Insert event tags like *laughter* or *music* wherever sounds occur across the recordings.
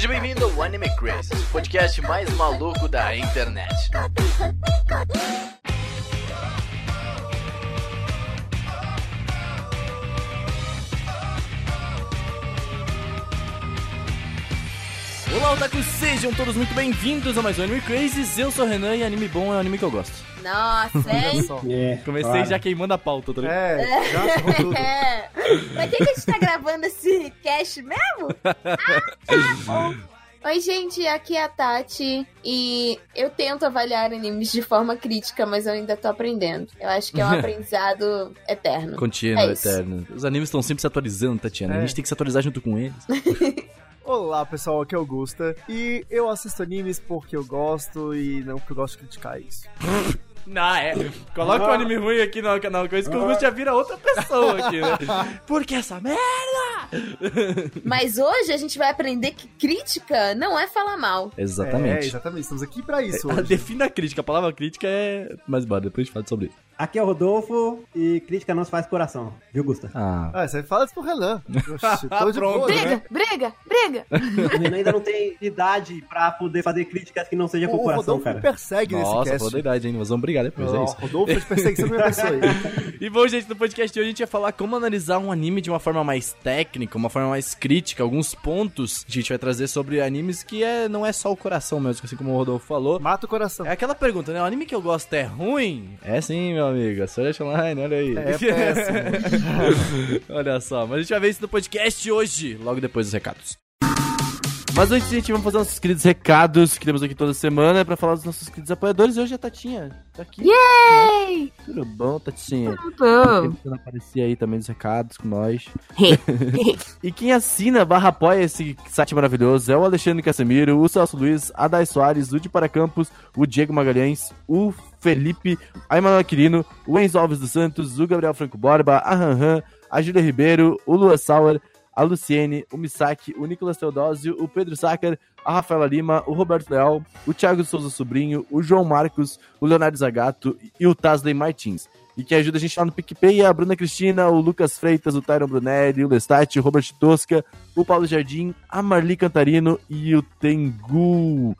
Seja bem-vindo ao Anime Crazy, o podcast mais maluco da internet. Olá, otakus! Sejam todos muito bem-vindos a mais um Anime Crazy. Eu sou o Renan e anime bom é um anime que eu gosto. Nossa, hein? É, Comecei claro. já queimando a pauta, tá ligado? É, já ferrou tudo. *laughs* É. Mas quem que a gente tá gravando esse cast mesmo? Ah, *laughs* Oi, gente, aqui é a Tati e eu tento avaliar animes de forma crítica, mas eu ainda tô aprendendo. Eu acho que é um *laughs* aprendizado eterno. Contínuo, É eterno. Os animes estão sempre se atualizando, Tatiana. A É. gente tem que se atualizar junto com eles. Olá pessoal, aqui é o Augusta e eu assisto animes porque eu gosto e não porque eu gosto de criticar isso. Não, é. Coloca um anime ruim aqui no canal com isso que o Augusto já vira outra pessoa aqui, né? *laughs* Por que essa merda? Mas hoje a gente vai aprender que crítica não é falar mal. É, Exatamente. exatamente, estamos aqui pra isso É, hoje. Defina a crítica. A palavra crítica é. Mas bora, depois a gente fala sobre isso. Aqui é o Rodolfo e crítica não se faz coração, viu, Gusta? Ah. Ah, você fala isso pro Renan. Oxi, *laughs* tô de Pronto. boa, Briga, né? briga, briga! O Renan ainda não tem idade pra poder fazer críticas que não seja com O o coração, Rodolfo me cara. persegue Nossa, nesse falou cast. da idade, hein? Nós vamos brigar depois, é Ó, isso. Rodolfo de perseguição pessoa aí. *laughs* E bom, gente, no podcast de hoje a gente vai falar como analisar um anime de uma forma mais técnica, uma forma mais crítica, alguns pontos que a gente vai trazer sobre animes que é, não é só o coração mesmo, assim como o Rodolfo falou. Mata o coração. É aquela pergunta, né? O anime que eu gosto é ruim? É sim, meu amigo. Sword Art Online, olha aí. É péssimo. *laughs* olha só, mas a gente vai ver isso no podcast hoje, logo depois dos recados. Mas antes a gente vai fazer nossos queridos recados que temos aqui toda semana pra falar dos nossos queridos apoiadores. E hoje a Tatinha tá aqui. Yay! Tudo bom, Tatinha? Bom. Tempo que não aparecia aí também nos recados com nós. *laughs* E quem assina barra apoia esse site maravilhoso é o Alexandre Casemiro, o Celso Luiz, a Dai Soares, o de Paracampos, o Diego Magalhães, o Felipe, a Emanuel Quirino, o Enzo Alves dos Santos, o Gabriel Franco Borba, a Ranhan, a Júlia Ribeiro, o Lua Sauer, a Luciene, o Misaki, o Nicolas Teodósio, o Pedro Sácar, a Rafaela Lima, o Roberto Leal, o Thiago Souza Sobrinho, o João Marcos, o Leonardo Zagato e o Tasley Martins. E que ajuda a gente lá no PicPay, a Bruna Cristina, o Lucas Freitas, o Tyron Brunelli, o Lestat, o Robert Tosca, o Paulo Jardim, a Marli Cantarino e o Tengu.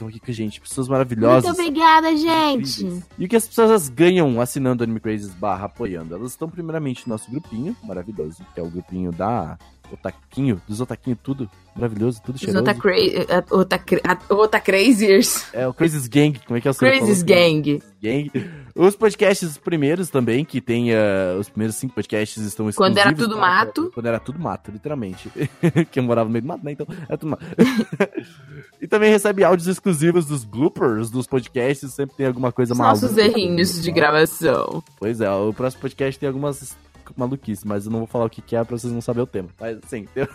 Que estão aqui com a gente, pessoas maravilhosas. Muito obrigada, gente. incríveis. E o que as pessoas ganham assinando Anime Crazes barra apoiando? Elas estão primeiramente no nosso grupinho, maravilhoso, que é o grupinho da Otaquinho, dos Otaquinho tudo maravilhoso, tudo Os cheiroso. A- Otacra- a- Otacraziers. É o Crazes Gang, como é que é o seu Crazies Gang. Gang. Os podcasts primeiros também, que tem ah, os primeiros cinco podcasts estão exclusivos. Quando era tudo para- mato. Quando era tudo mato, literalmente. *laughs* que eu morava no meio do mato, né? Então era tudo mato. *laughs* e também recebe áudios exclusivos dos bloopers dos podcasts, sempre tem alguma coisa Os maluca. nossos errinhos de gravação. Pois é, o próximo podcast tem algumas maluquices, mas eu não vou falar o que que é pra vocês não saberem o tema. Mas, sim, *laughs* tem...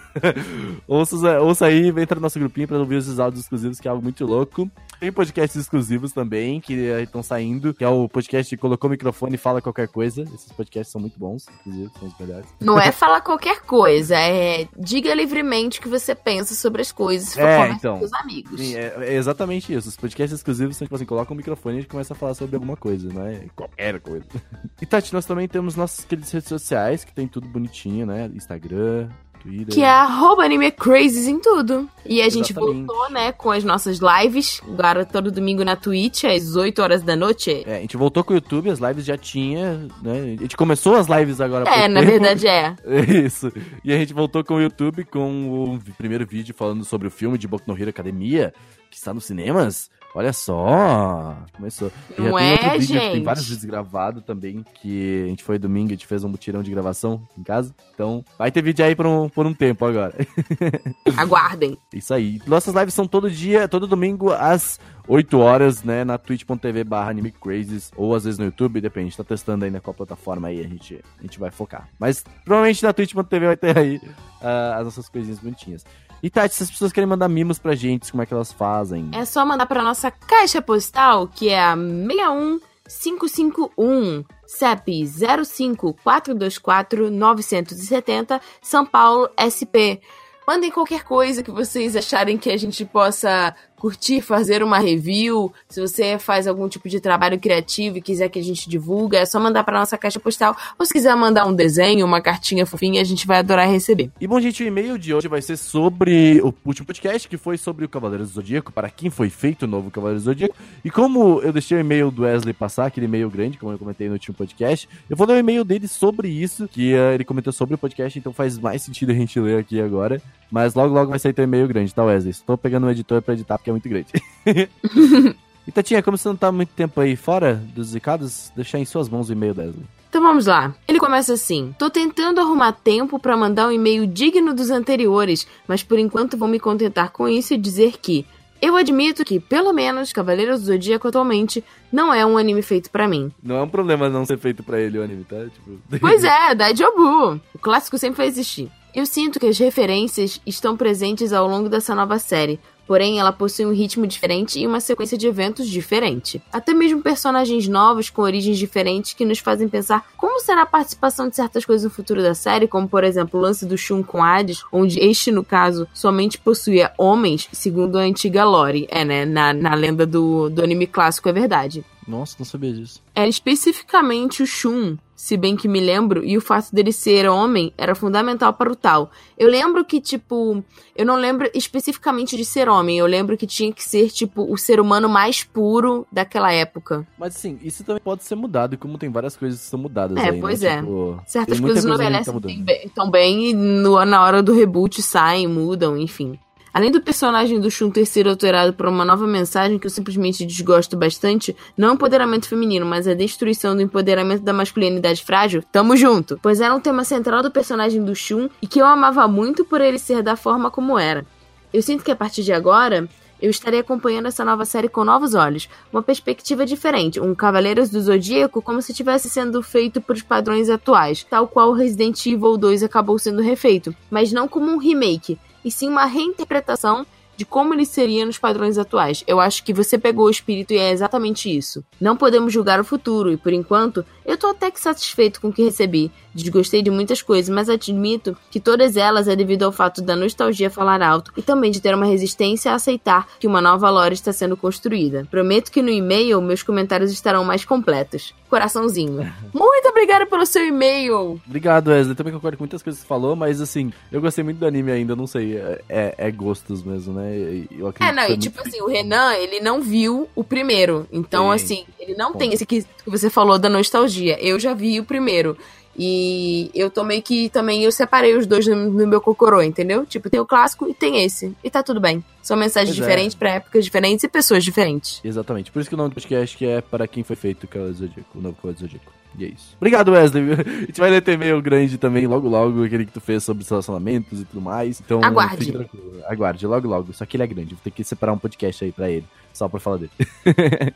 ouça, ouça aí, entra no nosso grupinho pra ouvir esses áudios exclusivos, que é algo muito louco. Tem podcasts exclusivos também, que estão saindo, que é o podcast que colocou o microfone e fala qualquer coisa. Esses podcasts são muito bons, inclusive, são os melhores. Não é *laughs* falar qualquer coisa, é diga livremente o que você pensa sobre as coisas. É, então. com os amigos. Sim, é, é exatamente isso. Os podcasts exclusivos são tipo assim, coloca o microfone e a gente começa a falar sobre alguma coisa, não é qualquer coisa. *laughs* E Tati, nós também temos nossas queridas redes sociais, que tem tudo bonitinho, né? Instagram, Twitter. Que é arroba anime crazes em tudo. E a gente Exatamente. voltou, né, com as nossas lives. Agora todo domingo na Twitch, às 8 horas da noite. É, a gente voltou com o YouTube, as lives já tinha, né? A gente começou as lives agora. É, na tempo. verdade é. *laughs* Isso. E a gente voltou com o YouTube com o primeiro vídeo falando sobre o filme de Boku no Hero Academia, que está nos cinemas. Olha só, começou. E já Não tem é, outro vídeo, Tem vários vídeos gravados também, que a gente foi domingo, a gente fez um mutirão de gravação em casa. Então, vai ter vídeo aí por um, por um tempo agora. *laughs* Aguardem. Isso aí. Nossas lives são todo dia, todo domingo, às 8 horas, né? Na twitch.tv barra animecrazes, ou às vezes no YouTube, depende. A gente tá testando aí na qual plataforma aí a gente, a gente vai focar. Mas provavelmente na twitch.tv vai ter aí ah, as nossas coisinhas bonitinhas. E Tati, se as pessoas querem mandar mimos pra gente, como é que elas fazem? É só mandar pra nossa caixa postal, que é a 61551, CEP 05424 970, São Paulo, SP. Mandem qualquer coisa que vocês acharem que a gente possa curtir fazer uma review, se você faz algum tipo de trabalho criativo e quiser que a gente divulgue, é só mandar para nossa caixa postal. Ou se quiser mandar um desenho, uma cartinha fofinha, a gente vai adorar receber. E bom, gente, o e-mail de hoje vai ser sobre o último podcast, que foi sobre o Cavaleiro do Zodíaco, para quem foi feito o novo Cavaleiro do Zodíaco. E como eu deixei o e-mail do Wesley passar, aquele e-mail grande, como eu comentei no último podcast, eu vou ler o e-mail dele sobre isso, que uh, ele comentou sobre o podcast, então faz mais sentido a gente ler aqui agora. Mas logo, logo vai sair teu e-mail grande, tá, Wesley? Estou pegando um editor para editar porque é muito grande. *laughs* e Tatinha, como você não tá muito tempo aí fora dos recados, deixar em suas mãos o e-mail Wesley. Então vamos lá. Ele começa assim: Tô tentando arrumar tempo para mandar um e-mail digno dos anteriores, mas por enquanto vou me contentar com isso e dizer que eu admito que, pelo menos, Cavaleiros do Zodíaco atualmente não é um anime feito para mim. Não é um problema não ser feito para ele o anime, tá? Tipo... *laughs* Pois é, da Jobu. O clássico sempre vai existir. Eu sinto que as referências estão presentes ao longo dessa nova série, porém ela possui um ritmo diferente e uma sequência de eventos diferente. Até mesmo personagens novos com origens diferentes que nos fazem pensar como será a participação de certas coisas no futuro da série, como por exemplo o lance do Shun com Hades, onde este, no caso, somente possuía homens, segundo a antiga lore. É, né? Na, na lenda do, do anime clássico é verdade. Nossa, não sabia disso. Era especificamente o Shun, se bem que me lembro, e o fato dele ser homem era fundamental para o tal. Eu lembro que, tipo, eu não lembro especificamente de ser homem, eu lembro que tinha que ser, tipo, o ser humano mais puro daquela época. Mas assim, isso também pode ser mudado, como tem várias coisas que são mudadas é, aí, pois né? é. Tipo, Certas coisas não tá envelhecem bem, tão bem e no- na hora do reboot saem, mudam, enfim. Além do personagem do Shun ter sido alterado por uma nova mensagem que eu simplesmente desgosto bastante, não o empoderamento feminino, mas a destruição do empoderamento da masculinidade frágil, tamo junto. Pois era um tema central do personagem do Shun e que eu amava muito por ele ser da forma como era. Eu sinto que a partir de agora, eu estarei acompanhando essa nova série com novos olhos, uma perspectiva diferente, um Cavaleiros do Zodíaco como se estivesse sendo feito por padrões atuais, tal qual Resident Evil 2 acabou sendo refeito, mas não como um remake, e sim uma reinterpretação de como ele seria nos padrões atuais. Eu acho que você pegou o espírito e é exatamente isso. Não podemos julgar o futuro, e por enquanto, eu tô até que satisfeito com o que recebi. Desgostei de muitas coisas, mas admito que todas elas é devido ao fato da nostalgia falar alto e também de ter uma resistência a aceitar que uma nova lore está sendo construída. Prometo que no e-mail meus comentários estarão mais completos. Coraçãozinho. Muito obrigada pelo seu e-mail! Obrigado, Wesley. Também concordo com muitas coisas que você falou, mas assim, eu gostei muito do anime ainda, não sei, é, é- é gostos mesmo, né? Eu acredito É, não, e tipo assim, o Renan, ele não viu o primeiro. Então, Sim. assim, ele não Bom. tem esse que que você falou da nostalgia. Eu já vi o primeiro. E eu tô meio que também, eu separei os dois no, no meu cocorô, entendeu? Tipo, tem o clássico e tem esse. E tá tudo bem. São mensagens Pois é. diferentes pra épocas diferentes e pessoas diferentes. Exatamente. Por isso que o nome do podcast que é para quem foi feito o Cavaleiro Zodíaco, o novo Cavaleiro Zodíaco. E é isso. Obrigado, Wesley. *laughs* A gente vai ler teu e-mail grande também, logo logo, aquele que tu fez sobre os relacionamentos e tudo mais. Então, Aguarde. fique tranquilo. Aguarde, logo logo. Só que ele é grande, vou ter que separar um podcast aí pra ele, só pra falar dele. *laughs*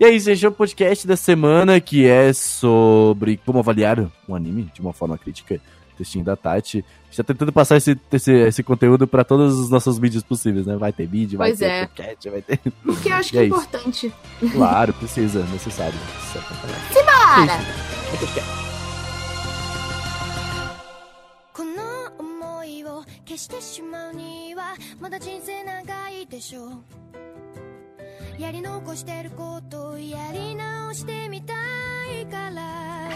e é isso, esse é o podcast da semana, que é sobre como avaliar um anime de uma forma crítica Textinho da Tati. A gente tá tentando passar esse, esse, esse conteúdo pra todos os nossos mídias possíveis, né? Vai ter vídeo, vai Pois ter é. podcast, vai ter. Porque eu acho *laughs* que E é é isso. importante. Claro, precisa, necessário. Isso é pra caralho. Para! É podcast. この想いを消してしまうにはまだ人生長いでしょうやり残してることをやり直してみたいから」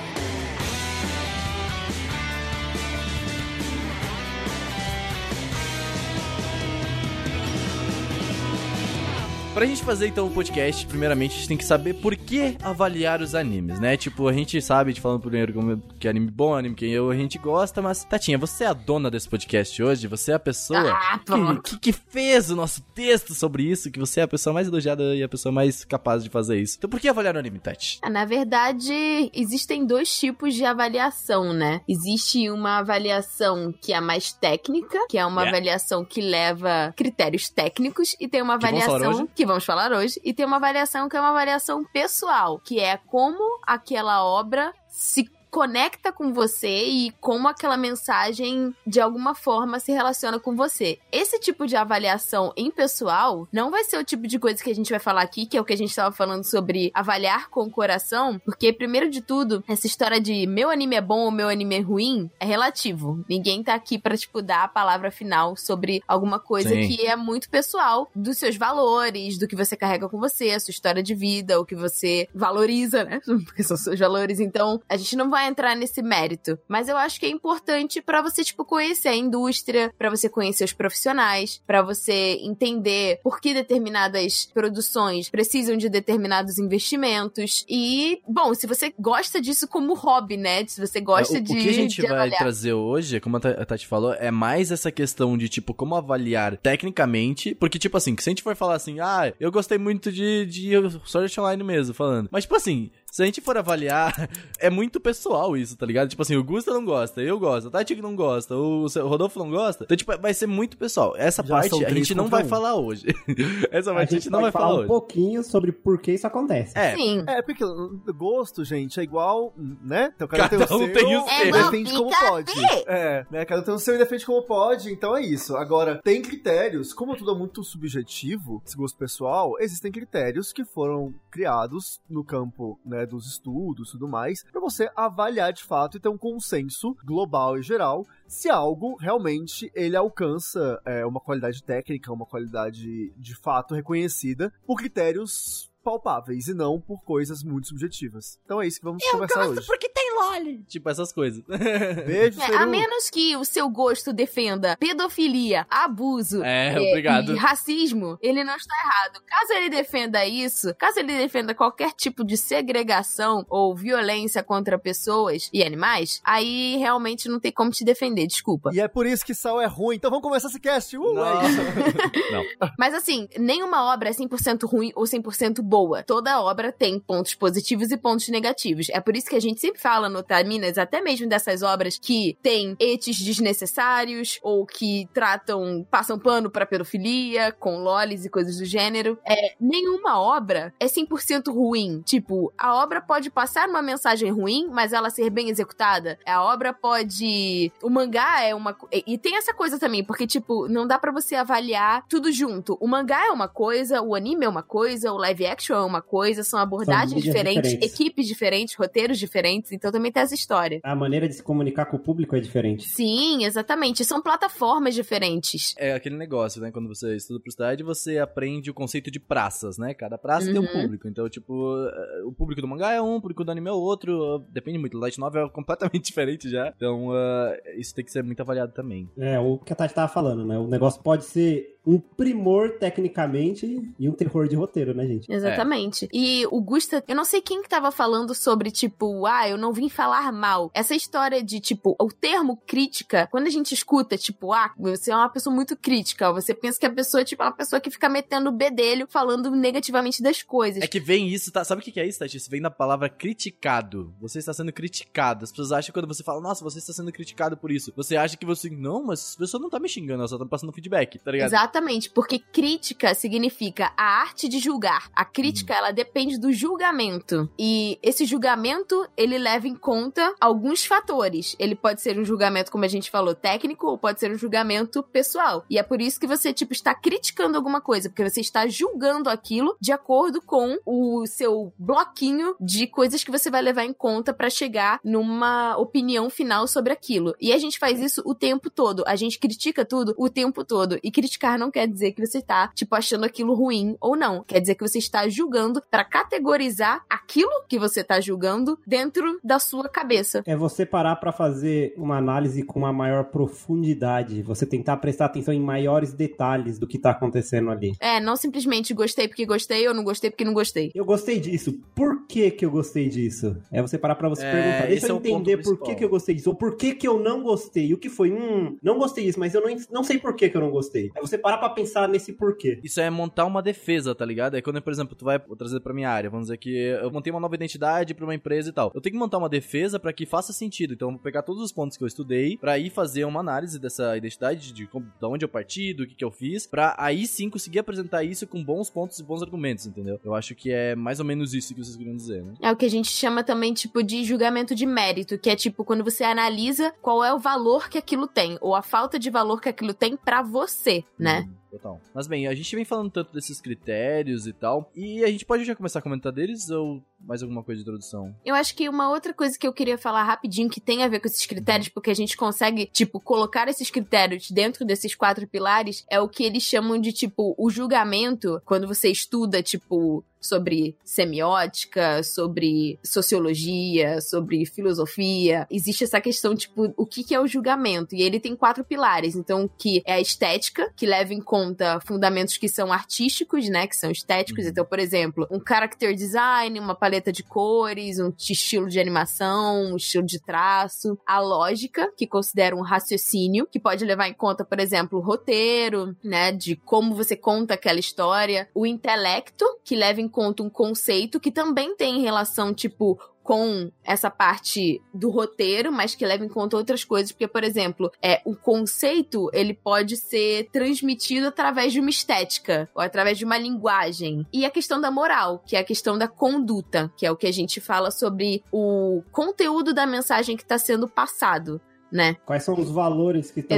Pra gente fazer então o podcast, primeiramente a gente tem que saber por que avaliar os animes, né? Tipo, a gente sabe, de falando primeiro como que é anime bom, anime que eu, a gente gosta, mas Tatinha, você é a dona desse podcast hoje, você é a pessoa Ah, que, que, que fez o nosso texto sobre isso, que você é a pessoa mais elogiada e a pessoa mais capaz de fazer isso. Então por que avaliar o anime, Tati? Ah, Na verdade, existem dois tipos de avaliação, né? Existe uma avaliação que é mais técnica, que é uma Yeah. avaliação que leva critérios técnicos, e tem uma Que avaliação. Que vamos falar hoje, e tem uma avaliação que é uma avaliação pessoal, que é como aquela obra se conecta com você e como aquela mensagem de alguma forma se relaciona com você. Esse tipo de avaliação impessoal não vai ser o tipo de coisa que a gente vai falar aqui, que é o que a gente estava falando sobre avaliar com o coração, porque primeiro de tudo, essa história de meu anime é bom ou meu anime é ruim é relativo. Ninguém tá aqui para tipo dar a palavra final sobre alguma coisa Sim. que é muito pessoal dos seus valores, do que você carrega com você, a sua história de vida, o que você valoriza, né? *laughs* Porque são seus valores. Então, a gente não vai entrar nesse mérito, mas eu acho que é importante pra você tipo conhecer a indústria, pra você conhecer os profissionais, pra você entender por que determinadas produções precisam de determinados investimentos e, bom, se você gosta disso como hobby, né? Se você gosta o, de o que a gente vai avaliar. trazer hoje, como a Ta- a Tati falou, é mais essa questão de, tipo, como avaliar tecnicamente. Porque, tipo assim, que se a gente for falar assim, ah, eu gostei muito de, de Sword Online mesmo, falando. Mas, tipo assim, se a gente for avaliar, *laughs* é muito pessoal isso, tá ligado? Tipo assim, o Gusta não gosta, eu gosto, a Tati não gosta, o o Rodolfo não gosta. Então, tipo, vai ser muito pessoal. Essa Já parte a gente não vai um. falar hoje. *laughs* Essa A parte a gente gente não vai falar falar um hoje. pouquinho sobre por que isso acontece. É, Sim. É, porque gosto, gente, é igual, né? Então cada, Cada tem o um seu tem o e seu. É defende como pode. É, né? Cada um tem o seu e defende como pode, então é isso. Agora, tem critérios, como tudo é muito subjetivo, esse gosto pessoal, existem critérios que foram criados no campo, né, dos estudos e tudo mais, pra você avaliar de fato e ter um consenso global e geral se algo realmente ele alcança é, uma qualidade técnica, uma qualidade de fato reconhecida por critérios palpáveis e não por coisas muito subjetivas. Então é isso que vamos conversar hoje. porque tem LOL. Tipo, essas coisas. *laughs* Beijo, É, a menos que o seu gosto defenda pedofilia, abuso É, é, obrigado. e racismo, ele não está errado. Caso ele defenda isso, caso ele defenda qualquer tipo de segregação ou violência contra pessoas e animais, aí realmente não tem como te defender, desculpa. E é por isso que Sal é ruim. Então vamos começar esse cast. Uh, é isso. *laughs* não. Mas assim, nenhuma obra é 100% ruim ou 100% boa. Toda obra tem pontos positivos e pontos negativos. É por isso que a gente sempre fala no Taminas, até mesmo dessas obras que tem etes desnecessários ou que tratam, passam pano pra pedofilia, com lolis e coisas do gênero. É, nenhuma obra é 100% ruim. Tipo, a obra pode passar uma mensagem ruim, mas ela ser bem executada. A obra pode. O mangá é uma. E tem essa coisa também, porque, tipo, não dá pra você avaliar tudo junto. O mangá é uma coisa, o anime é uma coisa, o live action é uma coisa, são abordagens mídias diferentes, diferentes. equipes diferentes, roteiros diferentes, então também tem essa história. A maneira de se comunicar com o público é diferente. Sim, exatamente. São plataformas diferentes. É aquele negócio, né? Quando você estuda pro cidade, você aprende o conceito de praças, né? Cada praça tem um Uhum. público. Então, tipo, eh, o público do mangá é um, o público do anime é outro. Depende muito. Light novel é *laughs* completamente diferente já. Então, eh, isso tem que ser muito avaliado também. É, o que a Tati tava falando, né? O negócio pode ser um primor tecnicamente e um terror de roteiro, né, gente? Exatamente. E o Gusta, eu não sei quem que tava falando sobre, tipo, ah, eu não vim falar mal. Essa história de, tipo, o termo crítica, quando a gente escuta, tipo, ah, você é uma pessoa muito crítica, você pensa que a pessoa, tipo, é uma pessoa que fica metendo o bedelho, falando negativamente das coisas. É que vem isso, tá? Sabe o que que é isso, Tati? Isso vem da palavra criticado. Você está sendo criticado. As pessoas acham que quando você fala, nossa, você está sendo criticado por isso. Você acha que você. Não, mas essa pessoa não tá me xingando, ela só tá me passando feedback, tá ligado? Exatamente, porque crítica significa a arte de julgar. A crítica, ela depende do julgamento. E esse julgamento, ele leva em conta alguns fatores. Ele pode ser um julgamento, como a gente falou, técnico, ou pode ser um julgamento pessoal. E é por isso que você, tipo, está criticando alguma coisa, porque você está julgando aquilo de acordo com o seu bloquinho de coisas que você vai levar em conta pra chegar numa opinião final sobre aquilo. E a gente faz isso o tempo todo. A gente critica tudo o tempo todo. E criticar não quer dizer que você tá, tipo, achando aquilo ruim ou não. Quer dizer que você está julgando pra categorizar aquilo que você tá julgando dentro da sua cabeça. É você parar pra fazer uma análise com uma maior profundidade, você tentar prestar atenção em maiores detalhes do que tá acontecendo ali. É, não simplesmente gostei porque gostei ou não gostei porque não gostei. Eu gostei disso. Por que que eu gostei disso? É você parar pra você É, perguntar. Deixa esse eu é entender por que que eu gostei disso. Ou por que que eu não gostei. O que foi? Hum, não gostei disso, mas eu não, não sei por que que eu não gostei. É você parar para pra pensar nesse porquê. Isso é montar uma defesa, tá ligado? É quando, por exemplo, tu vai trazer pra minha área. Vamos dizer que eu montei uma nova identidade pra uma empresa e tal. Eu tenho que montar uma defesa pra que faça sentido. Então, eu vou pegar todos os pontos que eu estudei pra ir fazer uma análise dessa identidade, de, como- da onde eu parti, do que, que eu fiz, pra aí sim conseguir apresentar isso com bons pontos e bons argumentos, entendeu? Eu acho que é mais ou menos isso que vocês queriam dizer, né? É o que a gente chama também, tipo, de julgamento de mérito, que é tipo quando você analisa qual é o valor que aquilo tem, ou a falta de valor que aquilo tem pra você, né? Total. Mas bem, a gente vem falando tanto desses critérios e tal, e a gente pode já começar a comentar deles ou mais alguma coisa de introdução? Eu acho que uma outra coisa que eu queria falar rapidinho que tem a ver com esses critérios, porque a gente consegue, tipo, colocar esses critérios dentro desses quatro pilares, é o que eles chamam de, tipo, o julgamento, quando você estuda, tipo, sobre semiótica, sobre sociologia, sobre filosofia. Existe essa questão, tipo, o que, que é o julgamento? E ele tem quatro pilares. Então, que é a estética, que leva em conta fundamentos que são artísticos, né? Que são estéticos. Uhum. Então, por exemplo, um character design, uma paleta de cores, um estilo de animação, um estilo de traço. A lógica, que considera um raciocínio, que pode levar em conta, por exemplo, o roteiro, né? De como você conta aquela história. O intelecto, que leva em conta um conceito que também tem relação, tipo, com essa parte do roteiro, mas que leva em conta outras coisas, porque, por exemplo, é o conceito ele pode ser transmitido através de uma estética ou através de uma linguagem. E a questão da moral, que é a questão da conduta, que é o que a gente fala sobre o conteúdo da mensagem que está sendo passado. Né? Quais são os valores que estão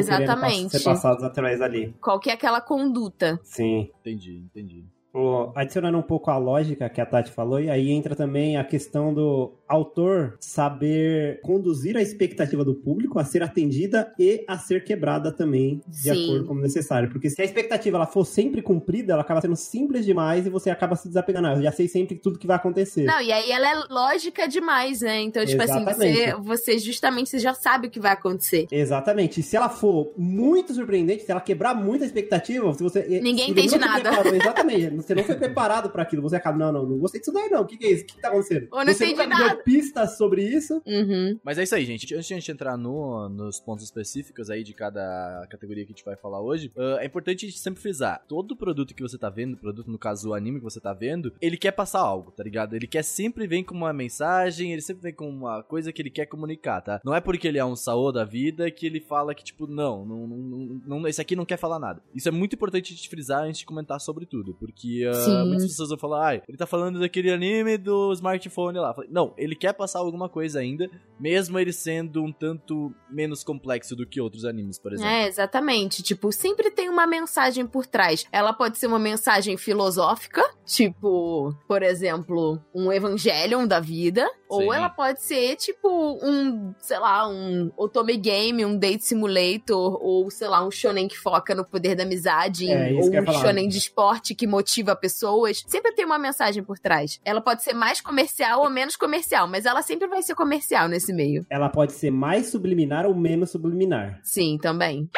ser passados através dali? Qual que é aquela conduta? Sim. Entendi, entendi. O- adicionando um pouco a lógica que a Tati falou, e aí entra também a questão do autor saber conduzir a expectativa do público a ser atendida e a ser quebrada também, de Sim. acordo como necessário. Porque se a expectativa ela for sempre cumprida, ela acaba sendo simples demais e você acaba se desapegando. Eu já sei sempre tudo que vai acontecer. Não, e aí ela é lógica demais, né? Então, tipo assim, você, Exatamente. você justamente você já sabe o que vai acontecer. Exatamente. E se ela for muito surpreendente, se ela quebrar muito a expectativa, se você. Ninguém entende nada. preparou- *laughs* exatamente. Você não foi preparado pra aquilo. Você acaba, não, não, não gostei disso daí, não. O que, que é isso? O que, que tá acontecendo? Eu não você entendi nunca me deu nada. pistas sobre isso. Uhum. Mas é isso aí, gente. Antes de a gente entrar no- nos pontos específicos aí de cada categoria que a gente vai falar hoje, ah, é importante a gente sempre frisar: todo produto que você tá vendo, produto no caso o anime que você tá vendo, ele quer passar algo, tá ligado? Ele quer sempre vem com uma mensagem, ele sempre vem com uma coisa que ele quer comunicar, tá? Não é porque ele é um saô da vida que ele fala que, tipo, não, não, não, não- não- esse aqui não quer falar nada. Isso é muito importante a gente frisar antes de comentar sobre tudo, porque ah, Sim. muitas pessoas vão falar, ai, ele tá falando daquele anime do smartphone lá. Não, ele quer passar alguma coisa ainda, mesmo ele sendo um tanto menos complexo do que outros animes, por exemplo. É, exatamente. Tipo, sempre tem uma mensagem por trás. Ela pode ser uma mensagem filosófica, tipo, por exemplo, um Evangelion da vida. Ou ela pode ser, tipo, um, sei lá, um Otome Game, um Date Simulator, ou, sei lá, um shonen que foca no poder da amizade, É, ou um shonen de esporte que motiva pessoas. Sempre tem uma mensagem por trás. Ela pode ser mais comercial ou menos comercial, mas ela sempre vai ser comercial nesse meio. Ela pode ser mais subliminar ou menos subliminar. Sim, também.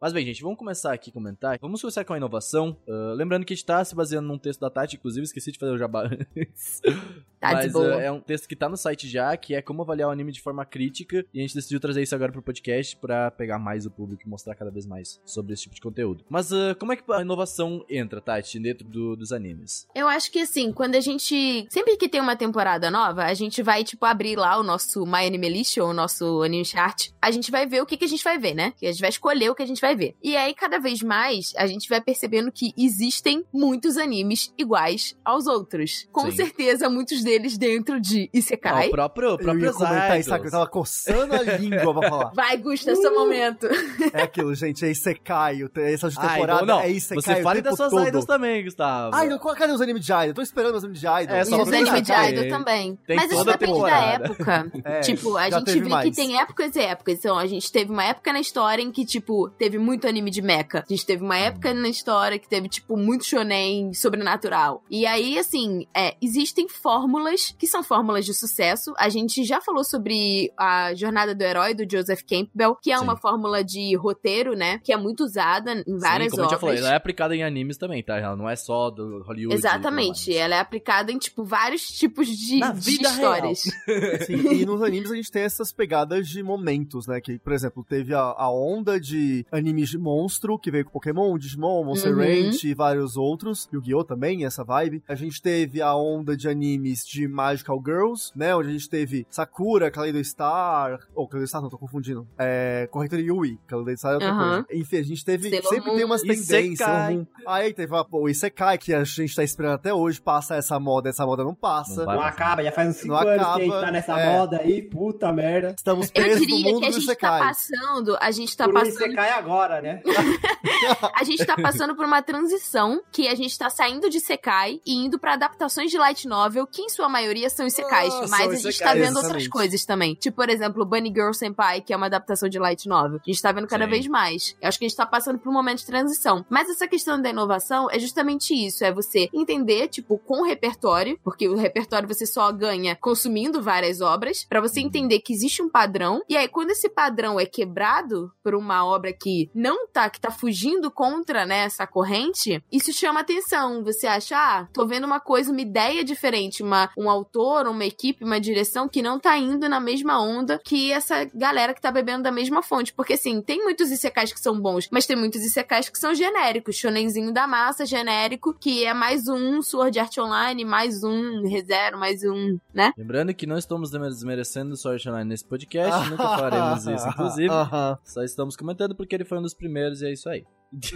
Mas bem, gente, vamos começar aqui a comentar. Vamos começar com a inovação. Ah, lembrando que a gente tá se baseando num texto da Tati, inclusive, esqueci de fazer o jabá antes. *laughs* Tá Mas de boa. ah, é um texto que tá no site já, que é como avaliar o anime de forma crítica. E a gente decidiu trazer isso agora pro podcast pra pegar mais o público e mostrar cada vez mais sobre esse tipo de conteúdo. Mas ah, como é que a inovação entra, Tati, dentro do- dos animes? Eu acho que assim, quando a gente. Sempre que tem uma temporada nova, a gente vai, tipo, abrir lá o nosso My Anime List, ou o nosso Anime Chart. A gente vai ver o que, que a gente vai ver, né? Que a gente vai escolher o que a gente vai ver. E aí, cada vez mais, a gente vai percebendo que existem muitos animes iguais aos outros. Com Sim. certeza, muitos deles dentro de Ah, Isekai. o próprio, o Eu próprio ia comentar isso? Eu tava coçando a língua pra falar. *laughs* Vai, Gusta, seu momento. É aquilo, gente, é Isekai. Essa de temporada então não. é Isekai Você tempo das suas todo. idols também, Gustavo. Ai, não, cadê os animes de idol? Eu tô esperando os animes de idol. É, E só os animes de idol também. tem Mas isso depende da temporada. época. *laughs* É, tipo, a gente vê mais. que tem épocas e épocas. Então, a gente teve uma época na história em que, tipo, teve muito anime de mecha. A gente teve uma época na história que teve, tipo, muito shonen sobrenatural. E aí, assim, é, existem fórmulas que são fórmulas de sucesso. A gente já falou sobre a Jornada do Herói, do Joseph Campbell, que é Sim. uma fórmula de roteiro, né? Que é muito usada em várias Sim, como a gente já obras. falou, ela é aplicada em animes também, tá? Ela não é só do Hollywood. Exatamente, ela é aplicada em, tipo, vários tipos de, Na de vida histórias. *laughs* Sim, e nos animes a gente tem essas pegadas de momentos, né? Que, por exemplo, teve a, a onda de animes de monstro, que veio com Pokémon, Digimon, Monster Uhum. Ranch e vários outros. Yu-Gi-Oh! também, essa vibe. A gente teve a onda de animes de Magical Girls, né? Onde a gente teve Sakura, Kaleido Star. Ou Kaleido Star, não, tô confundindo. É. Corretora Yui. Kaleido Star é outra Aham. coisa. Enfim, a gente teve. Sailor sempre Moon. tem umas tendências. Isekai. Aí teve a- o Isekai, que a gente tá esperando até hoje, passa essa moda, essa moda não passa. Não Não acaba, já faz uns 5 Não anos que a acaba, gente tá nessa é. moda aí, puta merda. Estamos presos no diria mundo que a do gente tá Isekai. passando, a gente tá Por um passando você cai agora, né? *laughs* a gente tá passando por uma transição que a gente tá saindo de Sekai e indo pra adaptações de light novel, que em sua maioria são Isekais, Ah, mas a gente tá isekais, vendo outras exatamente. coisas também. Tipo, por exemplo, Bunny Girl Senpai, que é uma adaptação de light novel. A gente tá vendo cada Sim. vez mais. Eu acho que a gente tá passando por um momento de transição. Mas essa questão da inovação é justamente isso, é você entender, tipo, com o repertório, porque o repertório você só ganha consumindo várias obras, pra você entender que existe um padrão, e aí quando esse padrão é quebrado por uma obra que não tá, que tá fugindo contra, né, essa corrente, isso chama atenção. Você acha, ah, tô vendo uma coisa, uma ideia diferente, uma, um autor, uma equipe, uma direção que não tá indo na mesma onda que essa galera que tá bebendo da mesma fonte. Porque, assim, tem muitos isekais que são bons, mas tem muitos isekais que são genéricos. Shonenzinho da massa, genérico, que é mais um Sword Art Online, mais um ReZero, mais um, né? Lembrando que não estamos desmerecendo Sword Online nesse podcast, nunca faremos isso, *laughs* inclusive. Aham. Só estamos comentando porque ele foi um dos primeiros e é isso aí.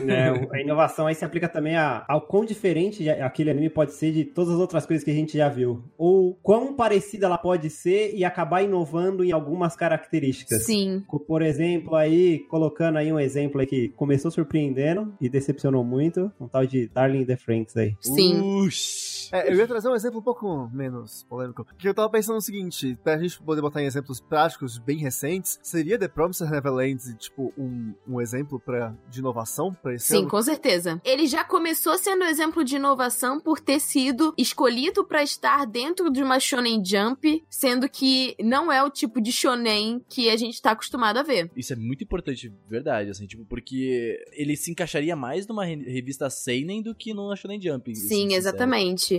É, *laughs* a inovação aí se aplica também a- ao quão diferente aquele anime pode ser de todas as outras coisas que a gente já viu. Ou quão parecida ela pode ser e acabar inovando em algumas características. Sim. Por exemplo, aí, colocando aí um exemplo aí que começou surpreendendo e decepcionou muito, um tal de Darling in the Franks aí. Sim. Uxi. É, eu ia trazer um exemplo um pouco menos polêmico. Porque eu tava pensando o seguinte, pra gente poder botar em exemplos práticos bem recentes, seria The Promised Neverland, tipo, um, um exemplo pra, de inovação pra esse Sim, ano? com certeza. Ele já começou sendo exemplo de inovação por ter sido escolhido pra estar dentro de uma shonen jump, sendo que não é o tipo de shonen que a gente tá acostumado a ver. Isso é muito importante, verdade, assim, tipo, porque ele se encaixaria mais numa re- revista Seinen do que numa Shonen Jump. Sim, sincero.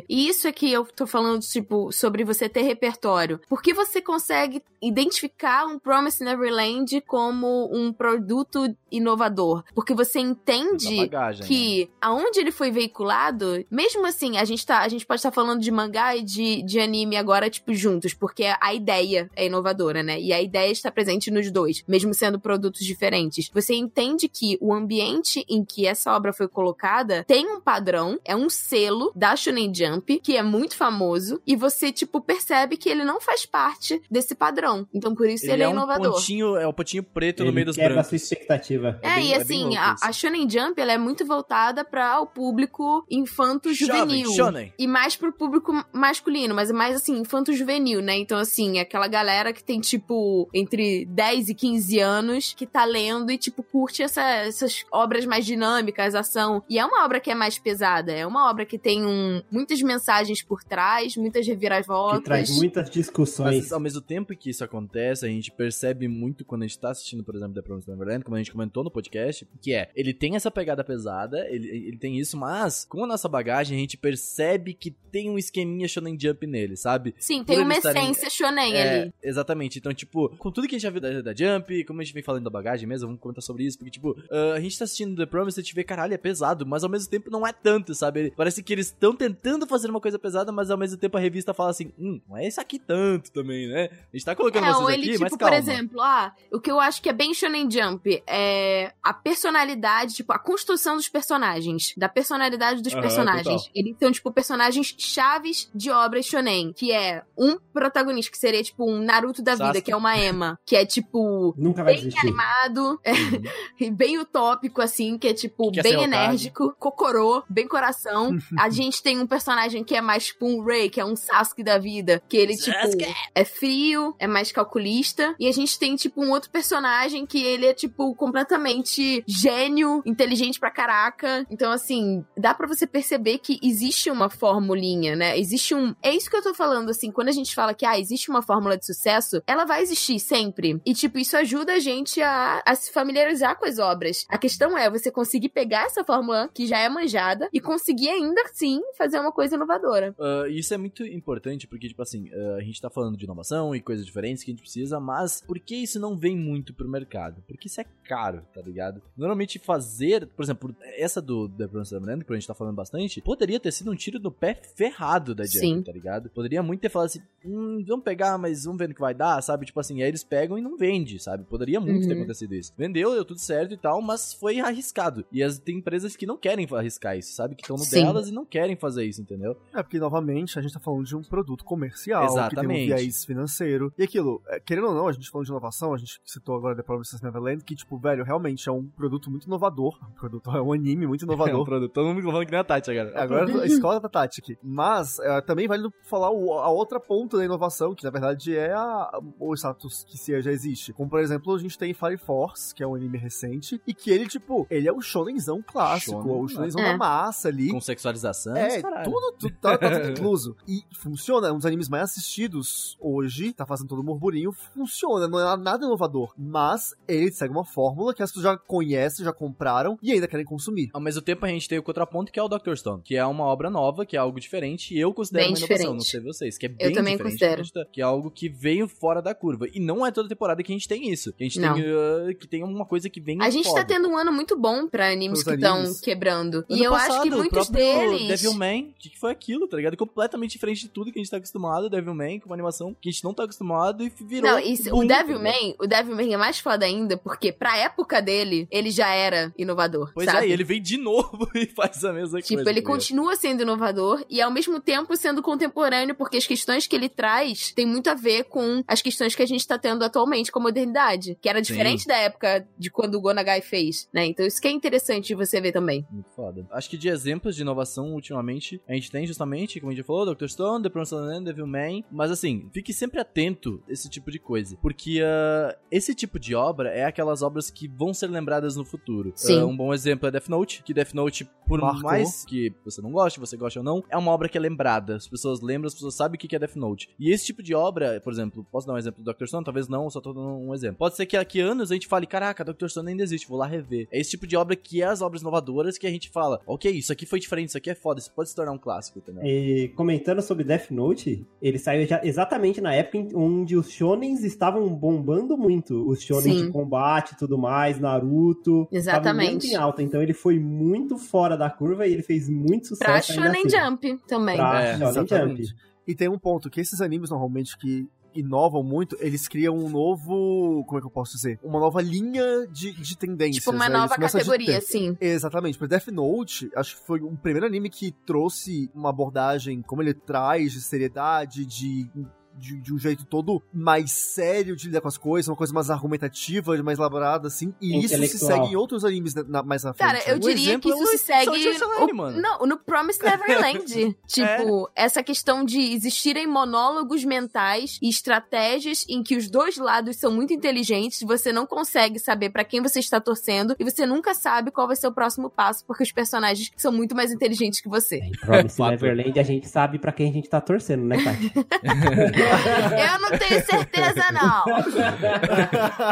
E isso é que eu tô falando, tipo, sobre você ter repertório. Porque você consegue identificar um Promise Neverland como um produto inovador. Porque você entende bagagem, né? que aonde ele foi veiculado, mesmo assim, a gente, tá, a gente pode estar falando de mangá e de, de anime agora, tipo, juntos, porque a ideia é inovadora, né? E a ideia está presente nos dois, mesmo sendo produtos diferentes. Você entende que o ambiente em que essa obra foi colocada tem um padrão, é um selo da Shonen Jump, que é muito famoso, e você, tipo, percebe que ele não faz parte desse padrão. Então, por isso ele, Ele, é, é um inovador. pontinho, é o pontinho preto no Ele meio dos quebra a brancos. sua expectativa. É, bem- e é bem assim, louco a, a Shonen Jump ela é muito voltada para o público infanto-juvenil. E mais pro público masculino, mas é mais assim, infanto-juvenil, né? Então, assim, aquela galera que tem, tipo, entre 10 e 15 anos que tá lendo e, tipo, curte essa- essas obras mais dinâmicas, ação. E é uma obra que é mais pesada, é uma obra que tem um, muitas mensagens por trás, muitas reviravoltas. Que traz muitas discussões. Mas ao mesmo tempo que isso acontece, a gente percebe muito quando a gente tá assistindo, por exemplo, The Promised Neverland, como a gente comentou no podcast, que é, ele tem essa pegada pesada, ele, ele tem isso, mas com a nossa bagagem a gente percebe que tem um esqueminha Shonen Jump nele, sabe? Sim, tem uma estarem- essência shonen É, ali. exatamente. Então, tipo, com tudo que a gente já viu da, da Jump, como a gente vem falando da bagagem mesmo, vamos comentar sobre isso, porque, tipo, ah, a gente tá assistindo The Promise e a gente vê, caralho, é pesado, mas ao mesmo tempo não é tanto, sabe? Parece que eles estão tentando fazer uma coisa pesada, mas ao mesmo tempo a revista fala assim, hum, não é isso aqui tanto também, né? A gente tá colocando É, vocês ou aqui, ele, mas tipo, calma. por exemplo, ah, o que eu acho que é bem Shonen Jump é a personalidade, tipo, a construção dos personagens, da personalidade dos Aham, personagens. total. Eles são, tipo, personagens chaves de obras Shonen, que é um protagonista, que seria, tipo, um Naruto da vida, Sasuke. que é uma Ema, que é, tipo, Nunca vai bem desistir. animado, *laughs* e bem utópico, assim, que é, tipo, Que bem enérgico, cocorô, bem coração. *laughs* a gente tem um personagem que é mais, tipo, um Rei, que é um Sasuke da vida, que ele, tipo, Sasuke! é frio, é mais calculista. E a gente tem, tipo, um outro personagem que ele é, tipo, completamente gênio, inteligente pra caraca. Então, assim, dá pra você perceber que existe uma formulinha, né? Existe um. É isso que eu tô falando, assim, quando a gente fala que, ah, existe uma fórmula de sucesso, ela vai existir sempre. E, tipo, isso ajuda a gente a, a se familiarizar com as obras. A questão é você conseguir pegar essa fórmula que já é manjada e conseguir ainda assim fazer uma coisa coisa inovadora. Uh, isso é muito importante porque, tipo assim, uh, a gente tá falando de inovação e coisas diferentes que a gente precisa, mas por que isso não vem muito pro mercado? Porque isso é caro, tá ligado? Normalmente fazer, por exemplo, essa do The Neverland, que a gente tá falando bastante, poderia ter sido um tiro no pé ferrado da Jump, Sim. tá ligado? Poderia muito ter falado assim, hum, vamos pegar, mas vamos ver no que vai dar, sabe? Tipo assim, aí eles pegam e não vende, sabe? Poderia muito ter Uhum. acontecido isso. Vendeu, deu tudo certo e tal, mas foi arriscado. E as, tem empresas que não querem arriscar isso, sabe? Que estão no Sim. delas e não querem fazer isso, entendeu? É porque, novamente, a gente tá falando de um produto comercial, que tem um Exatamente. viés financeiro. E aquilo, é, querendo ou não, a gente falando de inovação, a gente citou agora The Promised Neverland, que, tipo, velho, realmente é um produto muito inovador. Um produto, é um anime muito *laughs* É um inovador. produto. Todo mundo falando que nem a Tati agora. Agora *laughs* a escola da Tati aqui. Mas é, também vale falar o- a outra ponta da inovação, que na verdade é a- o status que se já existe. Como, por exemplo, a gente tem Fire Force, que é um anime recente, e que ele, tipo, ele é o shonenzão clássico, Shonen, o shonenzão é. da massa ali. Com sexualização, É, caralho. Tudo, tudo tá, tá tudo incluso. E funciona, é um dos animes mais assistidos hoje, tá fazendo todo o murmurinho, funciona, não é nada inovador. Mas ele segue uma fórmula que as pessoas já conhecem, já compraram e ainda querem consumir. Ao mesmo tempo, a gente tem o contraponto que é o Dr. Stone, que é uma obra nova, que é algo diferente, e eu considero Bem uma inovação, diferente. não sei vocês, que é bem também diferente, considero. que é algo que veio fora da curva. E não é toda temporada que a gente tem isso. Que a gente Não. tem uh, que tem uma coisa que vem A gente foda. tá tendo um ano muito bom pra animes Pros que estão quebrando. Ano e eu acho passado, que o muitos próprio deles. Devilman, que, que foi aquilo, tá ligado? Completamente diferente de tudo que a gente tá acostumado. Devilman, com uma animação que a gente não tá acostumado e virou. Não, isso, boom, o tá ligado? Devilman, o Devilman é mais foda ainda, porque pra época dele, ele já era inovador, Pois sabe? é, ele vem de *laughs* novo e faz a mesma Tipo, coisa. ele tá ligado? continua sendo inovador e ao mesmo tempo sendo contemporâneo, porque as questões que ele traz têm muito a ver com as questões que a gente tá tendo atualmente com a modernidade, que era diferente da época de quando o Gonagai fez, né? Então isso que é interessante de você ver também. Muito foda. Acho que de exemplos de inovação, ultimamente, a gente tem justamente, como a gente já falou, Dr. Stone, The Promised Land, Devilman. Mas assim, fique sempre atento a esse tipo de coisa. Porque ah, esse tipo de obra é aquelas obras que vão ser lembradas no futuro. Sim. Ah, um bom exemplo é Death Note, que Death Note, por Marcou. mais que você não goste, você goste ou não, é uma obra que é lembrada. As pessoas lembram, as pessoas sabem o que é Death Note. E esse tipo de obra, por exemplo, posso dar um exemplo do Dr. Stone? Talvez não, só tô dando um exemplo. Pode ser que daqui a anos a gente fale, caraca, Dr. Stone ainda existe, vou lá rever. É esse tipo de obra que é as obras inovadoras que a gente fala, ok, isso aqui foi diferente, isso aqui é foda, isso pode se tornar um clássico, entendeu? E comentando sobre Death Note, ele saiu já exatamente na época em- onde os shonens estavam bombando muito. Os shonens Sim. de combate e tudo mais, Naruto. Exatamente. muito em alta. Então ele foi muito fora da curva e ele fez muito sucesso. Pra Shonen assim. Jump também. Pra É, Shonen Exatamente. Jump. E tem um ponto que esses animes normalmente que inovam muito, eles criam um novo. Como é que eu posso dizer? Uma nova linha de, de tendências. Tipo uma né? Nova categoria, assim. Exatamente. Por Death Note, acho que foi um primeiro anime que trouxe uma abordagem, como ele traz, de seriedade, de. De, de um jeito todo mais sério de lidar com as coisas, uma coisa mais argumentativa, mais elaborada, assim. E isso se segue em outros animes na- na- mais na frente. Cara, eu Um diria que isso é se segue. O- mano. Não, no Promised Neverland. tipo, essa questão de existirem monólogos mentais e estratégias em que os dois lados são muito inteligentes, você não consegue saber pra quem você está torcendo e você nunca sabe qual vai ser o próximo passo, porque os personagens são muito mais inteligentes que você. Em Promised Fato. Neverland, a gente sabe pra quem a gente tá torcendo, né, Tati? *laughs* Eu não tenho certeza, não.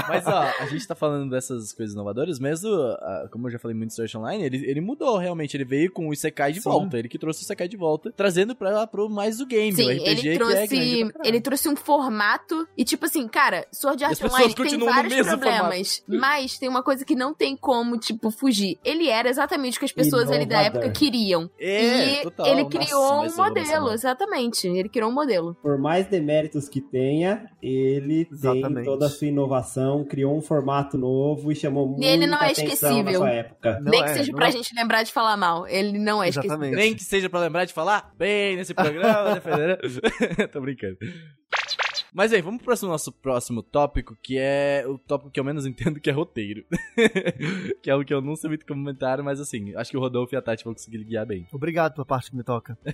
Mas ó, a gente tá falando dessas coisas inovadoras, mesmo, ah, como eu já falei muito Search Online, ele, ele mudou realmente, ele veio com o Isekai de Sim. volta, ele que trouxe o Isekai de volta, trazendo pra, pro mais do game, Sim, o RPG ele que é trouxe, caralho. ele trouxe um formato e tipo assim, cara, Sword Art Online tem vários problemas, mas tem uma coisa que não tem como, tipo, fugir. Ele era exatamente o que as pessoas ali da Inovador. época queriam. É, e total. ele Nossa, criou um essa modelo, exatamente. Ele criou um modelo. Por mais deméritos que tenha, ele tem Exatamente. toda a sua inovação, criou um formato novo e chamou muita ele não é atenção esquecível. sua época. Não Nem que é, seja não pra é. gente lembrar de falar mal. Ele não é esquecido. Exatamente. Nem que seja pra lembrar de falar bem nesse programa, né? *laughs* *laughs* Tô brincando. Mas aí, vamos pro próximo- nosso próximo tópico, que é o tópico que eu menos *laughs* entendo, que é roteiro. *laughs* que é o que eu não sei muito comentar, mas assim, acho que o Rodolfo e a Tati vão conseguir guiar bem. Obrigado pela parte que me toca. *laughs*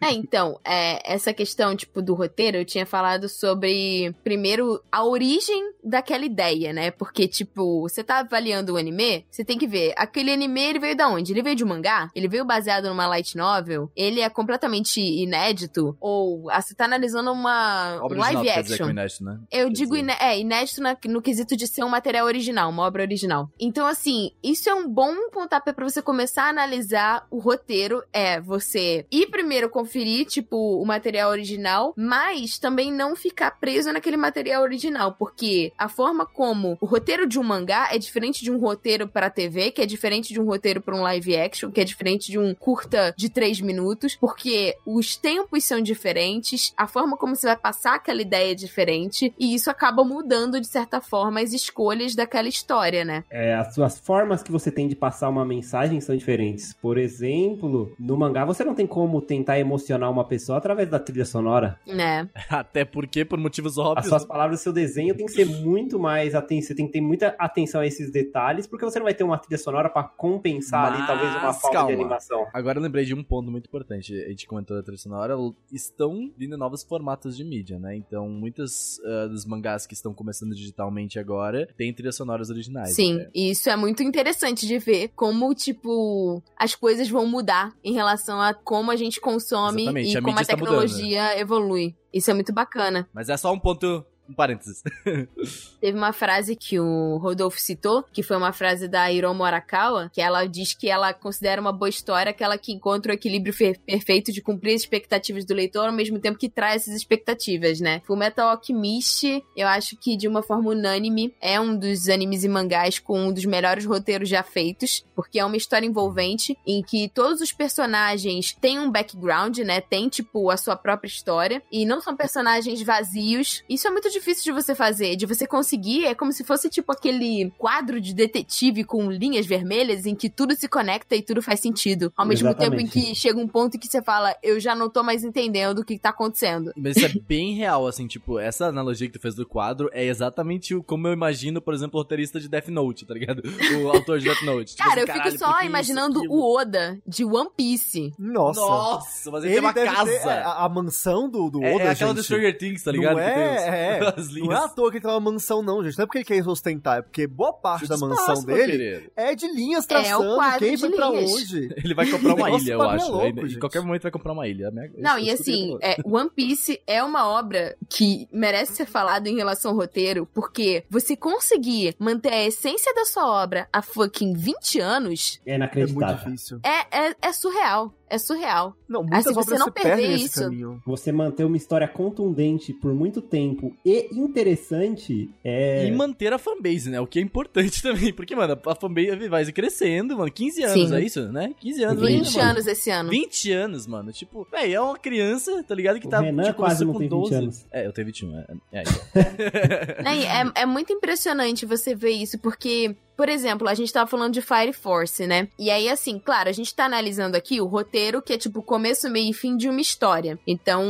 É, então, é, essa questão, tipo, do roteiro, eu tinha falado sobre, primeiro, a origem daquela ideia, né? Porque, tipo, você tá avaliando o anime, você tem que ver, aquele anime, ele veio da onde? Ele veio de um mangá? Ele veio baseado numa light novel? Ele é completamente inédito? Ou ah, você tá analisando uma um Obra original, live dizer, com action. inédito, né? Eu Quer digo dizer. iné é, inédito na- no quesito de ser um material original, uma obra original. Então, assim, isso é um bom pontapé pra você começar a analisar o roteiro. É você ir primeiro conferir, tipo, o material original, mas também não ficar preso naquele material original, porque a forma como o roteiro de um mangá é diferente de um roteiro pra TV, que é diferente de um roteiro pra um live action, que é diferente de um curta de três minutos, porque os tempos são diferentes, a forma como você vai passar aquela ideia é diferente, e isso acaba mudando, de certa forma, as escolhas daquela história, né? É, as suas formas que você tem de passar uma mensagem são diferentes. Por exemplo, no mangá você não tem como tentar emocionar uma pessoa através da trilha sonora. Né? *laughs* Até porque, por motivos As óbvios. suas palavras, o seu desenho tem que ser muito mais aten Você tem que ter muita atenção a esses detalhes, porque você não vai ter uma trilha sonora pra compensar ali Mas, talvez uma falta calma. de animação. Agora eu lembrei de um ponto muito importante. A gente comentou da trilha sonora, estão vindo novos formatos de mídia, né? Então, muitos ah, dos mangás que estão começando digitalmente agora têm trilhas sonoras originais. Sim, né? e isso é muito interessante de ver como, tipo, as coisas vão mudar em relação a como a gente consome Exatamente, e a como a mudando, tecnologia evolui. Isso é muito bacana. Mas é só um ponto, um parênteses. *laughs* Teve uma frase que o Rodolfo citou, que foi uma frase da Hiromo Arakawa, que ela diz que ela considera uma boa história aquela que encontra o equilíbrio fe- perfeito de cumprir as expectativas do leitor ao mesmo tempo que traz essas expectativas, né? Fullmetal Alchemist, eu acho que de uma forma unânime, é um dos animes e mangás com um dos melhores roteiros já feitos, porque é uma história envolvente em que todos os personagens têm um background, né? Tem, tipo, a sua própria história, e não são personagens vazios. Isso é muito difícil de você fazer, de você conseguir, é como se fosse, tipo, aquele quadro de detetive com linhas vermelhas em que tudo se conecta e tudo faz sentido. Ao mesmo tempo em Exatamente. que chega um ponto em que você fala, eu já não tô mais entendendo o que tá acontecendo. Mas isso é bem real, assim, tipo, essa analogia que tu fez do quadro é exatamente o- como eu imagino, por exemplo, o roteirista de Death Note, tá ligado? O autor de Death Note. Tipo Cara, eu assim, fico caralho, só isso, imaginando aquilo? o Oda de One Piece. Nossa. Nossa, mas ele, tem uma deve casa. ter- é, a, a mansão do, do É, Oda, é aquela gente. do Stranger Things, tá ligado? Não os- é, é. As Não linhas. é à toa que ele tem uma mansão, não, gente. Não é porque ele quer ostentar, é porque boa parte da mansão dele querido. é de linhas É, o traçando quadro quem de foi pra onde. *laughs* Ele vai comprar uma ilha, eu é acho. louco, em qualquer momento vai comprar uma ilha. né? Não, Isso e assim, é, One Piece é uma obra que merece ser falado em relação ao roteiro, porque você conseguir manter a essência da sua obra há fucking 20 anos É É muito inacreditável. difícil. é, é, é surreal. É surreal. Não, muitas se você não perder isso- caminho. Você manter uma história contundente por muito tempo e interessante é. E manter a fanbase, né? O que é importante *laughs* também. Porque, mano, a fanbase vai crescendo, mano. 15 anos, Sim. é isso, né? 15 anos 20 ainda, mano. anos esse ano. 20 anos, mano. Tipo, véi, é uma criança, tá ligado? Que O tá. Renan tipo, quase não com tem 20 12. anos. É, eu tenho 21. É, é, *laughs* *laughs* e É, é muito impressionante você ver isso, porque, por exemplo, a gente tava falando de Fire Force, né? E aí, assim, claro, a gente tá analisando aqui o roteiro, que é tipo começo, meio e fim de uma história. Então,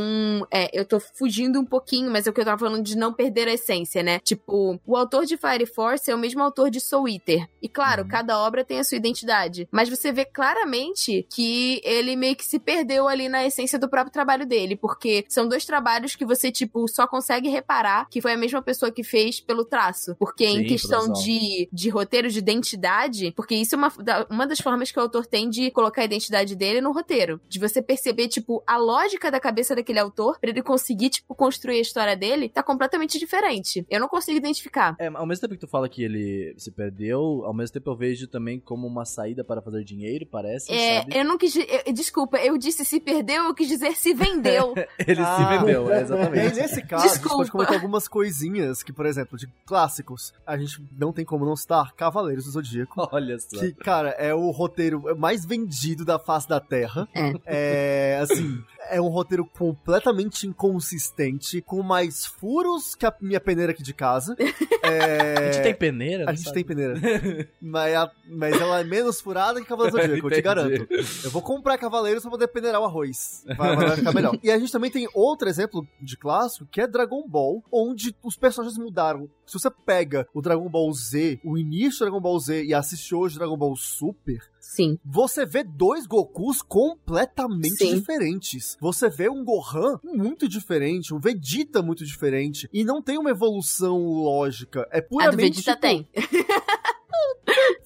é, eu tô fugindo um pouquinho, mas é o que eu tava falando de não perder a essência, né? Tipo, o autor de Fire Force é o mesmo autor de Soul Eater. E claro, cada obra tem a sua identidade. Mas você vê claramente que ele meio que se perdeu ali na essência do próprio trabalho dele, porque são dois trabalhos que você, tipo, só consegue reparar que foi a mesma pessoa que fez pelo traço. Porque em Sim, questão produção. de, de roteiro, de identidade, porque isso é uma, uma das formas que o autor tem de colocar a identidade dele no roteiro. De você perceber, tipo, a lógica da cabeça daquele autor, pra ele conseguir, tipo, construir a história dele, tá completamente diferente. Eu não consigo identificar. É, ao mesmo tempo que tu fala que ele se perdeu, ao mesmo tempo eu vejo também como uma saída para fazer dinheiro, parece, É, sabe? eu não quis. eu- desculpa, eu disse se perdeu, eu quis dizer se vendeu. *laughs* Ele Ah. se vendeu, é, E aí, exatamente. nesse caso, a gente Desculpa. pode comentar algumas coisinhas que, por exemplo, de clássicos, a gente não tem como não citar Cavaleiros do Zodíaco. *laughs* Olha só. Que, cara, é o roteiro mais vendido da face da Terra. É. assim, é um roteiro completamente inconsistente, com mais furos que a minha peneira aqui de casa. *laughs* É, A gente tem peneira? A não gente sabe? tem peneira. *laughs* mas, a- mas ela é menos furada que Cavaleiros do Zodíaco, eu te garanto. Eu vou comprar Cavaleiros pra poder peneirar o arroz. Vai, vai ficar melhor. E a gente também tem outro exemplo de clássico, que é Dragon Ball, onde os personagens mudaram. Se você pega o Dragon Ball Z, o início do Dragon Ball Z e assiste hoje Dragon Ball Super, Sim. você vê dois Gokus completamente Sim. diferentes. Você vê um Gohan muito diferente, um Vegeta muito diferente. E não tem uma evolução lógica. É A do puramente. Vegeta tipo, tem. *laughs*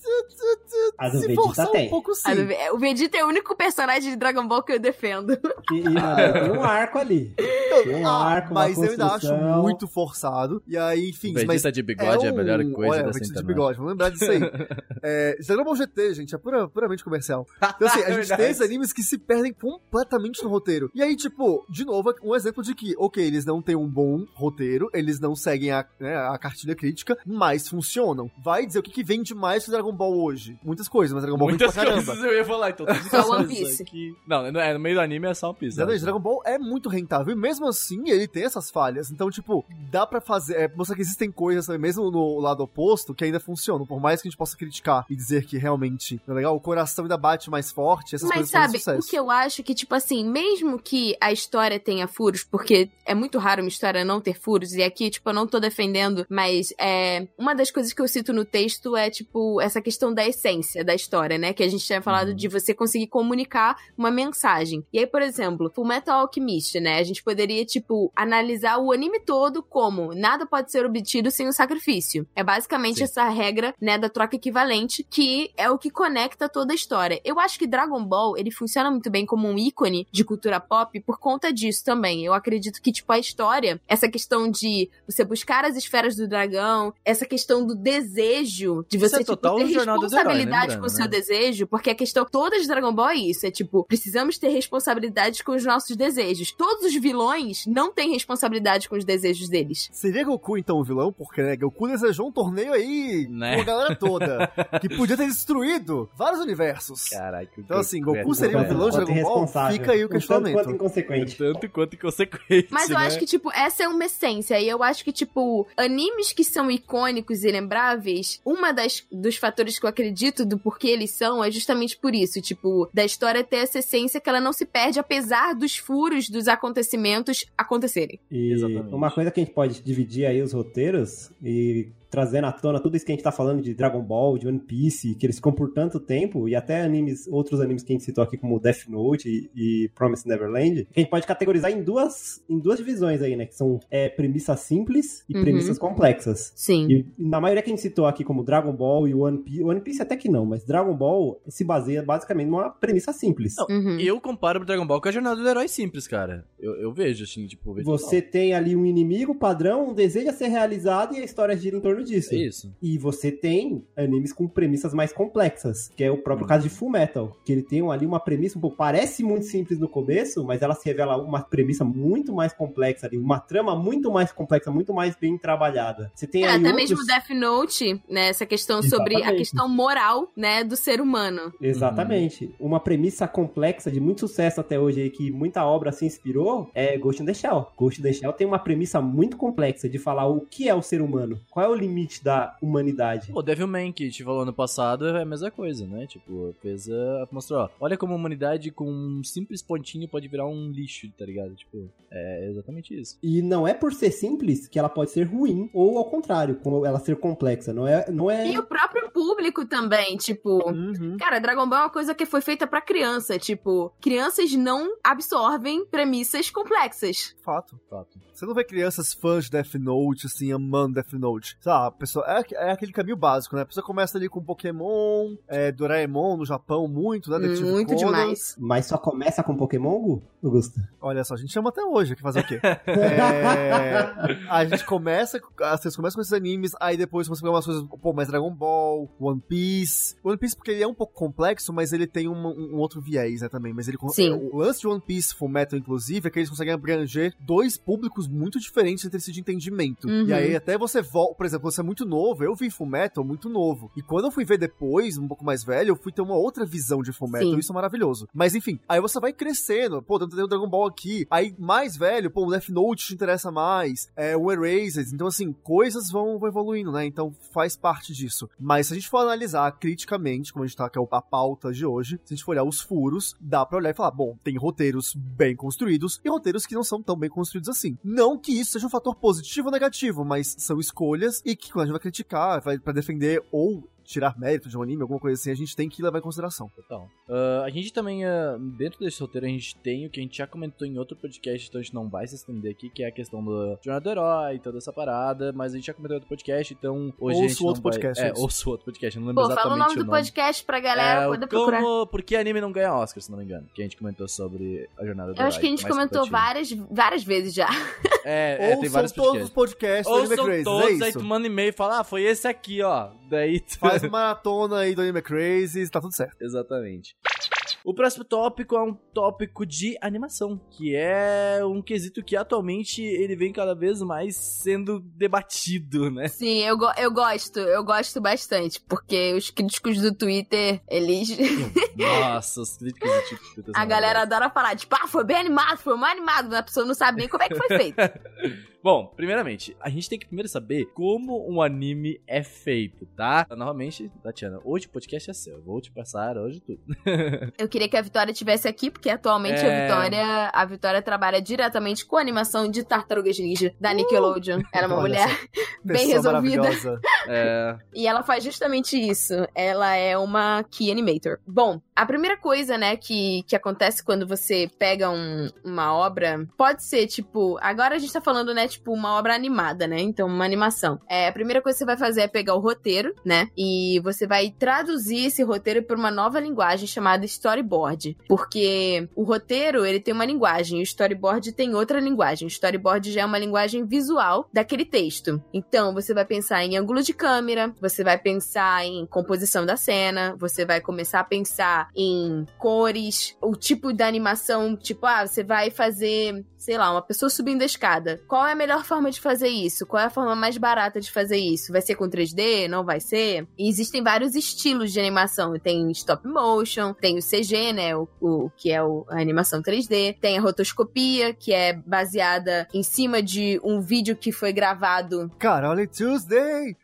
A do Se Vegeta forçar tem. um pouco sim. O Vegeta é o único personagem de Dragon Ball que eu defendo. E, e, mano, tem um arco ali. Tem um Ah, arco, uma mas eu ainda acho muito forçado. E aí, enfim, Vegeta mas de bigode é, a melhor um- coisa Olha, dessa Vegeta de bigode, vamos lembrar disso aí. *laughs* é, Dragon Ball GT, gente, é pura, puramente comercial. Então, assim, a É *laughs* gente tem esses animes que se perdem completamente no roteiro. E aí, tipo, de novo, um exemplo de que, ok, eles não têm um bom roteiro, eles não seguem a, né, a cartilha crítica, mas funcionam. Vai dizer o que, que vende mais que Dragon Ball hoje? Muitas coisas, mas Dragon Ball vende Muitas pra caramba. coisas eu ia falar, então. *laughs* Só One Piece. aqui- Não, é, no meio do anime é só One Piece. Exatamente, né? Dragon Ball é muito rentável e mesmo assim ele tem essas falhas. Então, tipo, dá pra fazer. É, mostrar que existem coisas também, mesmo no lado oposto, que ainda funcionam. Por mais que a gente possa criticar e dizer que realmente não é legal, o coração ainda bate mais forte, essas Mas coisas sabe, o que eu acho que, tipo assim, mesmo que a história tenha furos, porque é muito raro uma história não ter furos, e aqui, tipo, eu não tô defendendo, mas é, uma das coisas que eu cito no texto é, tipo, essa questão da essência da história, né? Que a gente tinha falado Uhum. de você conseguir comunicar uma mensagem. E aí, por exemplo, Full Metal Alchemist, né? A gente poderia, tipo, analisar o anime todo como nada pode ser obtido sem o sacrifício. É basicamente Sim. essa regra, né, da troca equivalente, que é o que conecta toda a história. Eu acho que Dragon Ball, ele funciona muito bem como um ícone de cultura pop por conta disso também. Eu acredito que, tipo, a história, essa questão de você buscar as esferas do dragão, essa questão do desejo, de Isso você, é tipo, total ter herói, responsabilidade lembrando, com o seu né? desejo, porque a questão toda de Dragon Ball é isso, é tipo, precisamos ter responsabilidade com os nossos desejos. Todos os vilões não têm responsabilidade com os desejos deles. Seria Goku então o vilão? Porque, né, Goku desejou um torneio aí Né? com a galera toda, *laughs* que podia ter destruído vários universos. Caraca. Então, assim, Goku seria o vilão de Dragon Ball? Fica aí o Um tanto questionamento. quanto inconsequente. Tanto quanto inconsequente. Mas eu né? acho que, tipo, essa é uma essência. E eu acho que, tipo, animes que são icônicos e lembráveis, uma das dos fatores que eu acredito do porquê eles são é justamente por isso. Tipo, da história ter essa essência que ela não se perde, apesar dos furos dos acontecimentos acontecerem. E Exatamente. uma coisa que a gente pode dividir aí os roteiros e trazendo à tona tudo isso que a gente tá falando de Dragon Ball, de One Piece, que eles ficam por tanto tempo, e até animes, outros animes que a gente citou aqui, como Death Note e, e Promised Neverland, que a gente pode categorizar em duas, em duas divisões aí, né? Que são é, premissas simples e Uhum. premissas complexas. Sim. E na maioria que a gente citou aqui, como Dragon Ball e One Piece, One Piece até que não, mas Dragon Ball se baseia basicamente numa premissa simples. Não, Uhum. Eu comparo o Dragon Ball com a jornada do herói simples, cara. Eu, eu vejo, assim, tipo... vejo Você tem ali um inimigo padrão, um desejo a ser realizado e a história gira em torno disso. É isso. E você tem animes com premissas mais complexas, que é o próprio Hum. caso de Full Metal, que ele tem ali uma premissa, um pouco, parece muito simples no começo, mas ela se revela uma premissa muito mais complexa ali, uma trama muito mais complexa, muito mais bem trabalhada. Você tem É, aí até outros... mesmo Death Note, né? Essa questão sobre a Exatamente. questão moral, né, do ser humano. Exatamente. Uma premissa complexa de muito sucesso até hoje aí, que muita obra se inspirou, é Ghost in the Shell. Ghost in the Shell tem uma premissa muito complexa de falar o que é o ser humano, qual é o limite da humanidade. O Devilman, que a gente falou ano passado, é a mesma coisa, né? Tipo, fez a... Mostrou, ó, olha como a humanidade com um simples pontinho pode virar um lixo, tá ligado? Tipo, é exatamente isso. E não é por ser simples que ela pode ser ruim, ou ao contrário, como ela ser complexa. Não é. Não é... E o próprio público também, tipo, Uhum. Cara, Dragon Ball é uma coisa que foi feita pra criança. Tipo, crianças não absorvem premissas complexas. Fato. Fato. Você não vê crianças fãs de Death Note, assim, amando Death Note. Sabe, a pessoa, é, é aquele caminho básico, né? A pessoa começa ali com Pokémon, é, Doraemon no Japão, muito, né? Detetive Muito Conan. demais. Mas só começa com Pokémon, Gu? Augusto? Olha só, a gente chama até hoje, que fazer o quê? *laughs* É, a gente começa, vocês começam com esses animes, aí depois você pega umas coisas, pô, mais Dragon Ball, One Piece. One Piece porque ele é um pouco complexo, mas ele tem um, um outro viés, né, também. Mas ele Sim. o lance de One Piece, Fullmetal, inclusive, é que eles conseguem abranger dois públicos muito diferentes entre si de entendimento. Uhum. E aí até você volta, por exemplo, você é muito novo, eu vi Fullmetal muito novo. E quando eu fui ver depois, um pouco mais velho, eu fui ter uma outra visão de Fullmetal, isso é maravilhoso. Mas enfim, aí você vai crescendo, pô, tem o Dragon Ball aqui, aí mais velho, pô, o Death Note te interessa mais, é, o Erased, então assim, coisas vão, vão evoluindo, né, então faz parte disso. Mas se a gente for analisar criticamente, como a gente tá, que é a pauta de hoje, se a gente for olhar os furos, dá pra olhar e falar, bom, tem roteiros bem construídos e roteiros que não são tão bem construídos assim. Não que isso seja um fator positivo ou negativo, mas são escolhas e que quando a gente vai criticar, vai pra defender ou tirar mérito de um anime, alguma coisa assim, a gente tem que levar em consideração. Total. Ah, a gente também, ah, dentro desse roteiro, a gente tem o que a gente já comentou em outro podcast, então a gente não vai se estender aqui, que é a questão do Jornada do Herói e toda essa parada, mas a gente já comentou em outro podcast, então hoje a Ouça gente o outro vai... podcast, É, é isso. ouça o outro podcast, eu não lembro Pô, fala o exatamente nome do podcast pra galera é, poder o procurar. como, por que anime não ganha Oscar, se não me engano, que a gente comentou sobre a Jornada do Eu acho que a Herói, gente comentou compartilha. várias, várias vezes já. É, é, tem Ouçam vários todos os podcasts. podcasts do Ouçam Crazy, todos, é aí isso. tu manda e-mail e fala, ah, foi esse aqui, ó. Daí tu... Faz uma maratona aí do Anime Crazy, tá tudo certo. Exatamente. O próximo tópico é um tópico de animação, que é um quesito que atualmente ele vem cada vez mais sendo debatido, né? Sim, eu, go- eu gosto, eu gosto bastante, porque os críticos do Twitter, eles. *laughs* Nossa, os críticos do tipo. A galera adora falar, tipo, ah, foi bem animado, foi mais animado, mas a pessoa não sabe nem como é que foi feito. *laughs* Bom, primeiramente, a gente tem que primeiro saber como um anime é feito, tá? Novamente, Tatiana, hoje o podcast é seu. Eu vou te passar hoje tudo. *laughs* Eu queria que a Vitória estivesse aqui, porque atualmente a É. Vitória, a Vitória trabalha diretamente com a animação de Tartarugas Ninja da Nickelodeon. Ela é uma Olha mulher *laughs* bem resolvida. É. E ela faz justamente isso. Ela é uma key animator. Bom, a primeira coisa, né, que, que acontece quando você pega um- uma obra, pode ser, tipo, agora a gente tá falando, né, tipo, uma obra animada, né? Então, uma animação. É, a primeira coisa que você vai fazer é pegar o roteiro, né? E você vai traduzir esse roteiro para uma nova linguagem chamada storyboard. Porque o roteiro, ele tem uma linguagem, o storyboard tem outra linguagem. O storyboard já é uma linguagem visual daquele texto. Então, você vai pensar em ângulo de câmera, você vai pensar em composição da cena, você vai começar a pensar em cores, o tipo da animação, tipo, ah, você vai fazer, sei lá, uma pessoa subindo a escada. Qual é a melhor forma de fazer isso? Qual é a forma mais barata de fazer isso? Vai ser com 3D? Não vai ser? E existem vários estilos de animação. Tem stop motion, tem o CG, né, o, o que é o- a animação 3D, tem a rotoscopia, que é baseada em cima de um vídeo que foi gravado Carol Tuesday!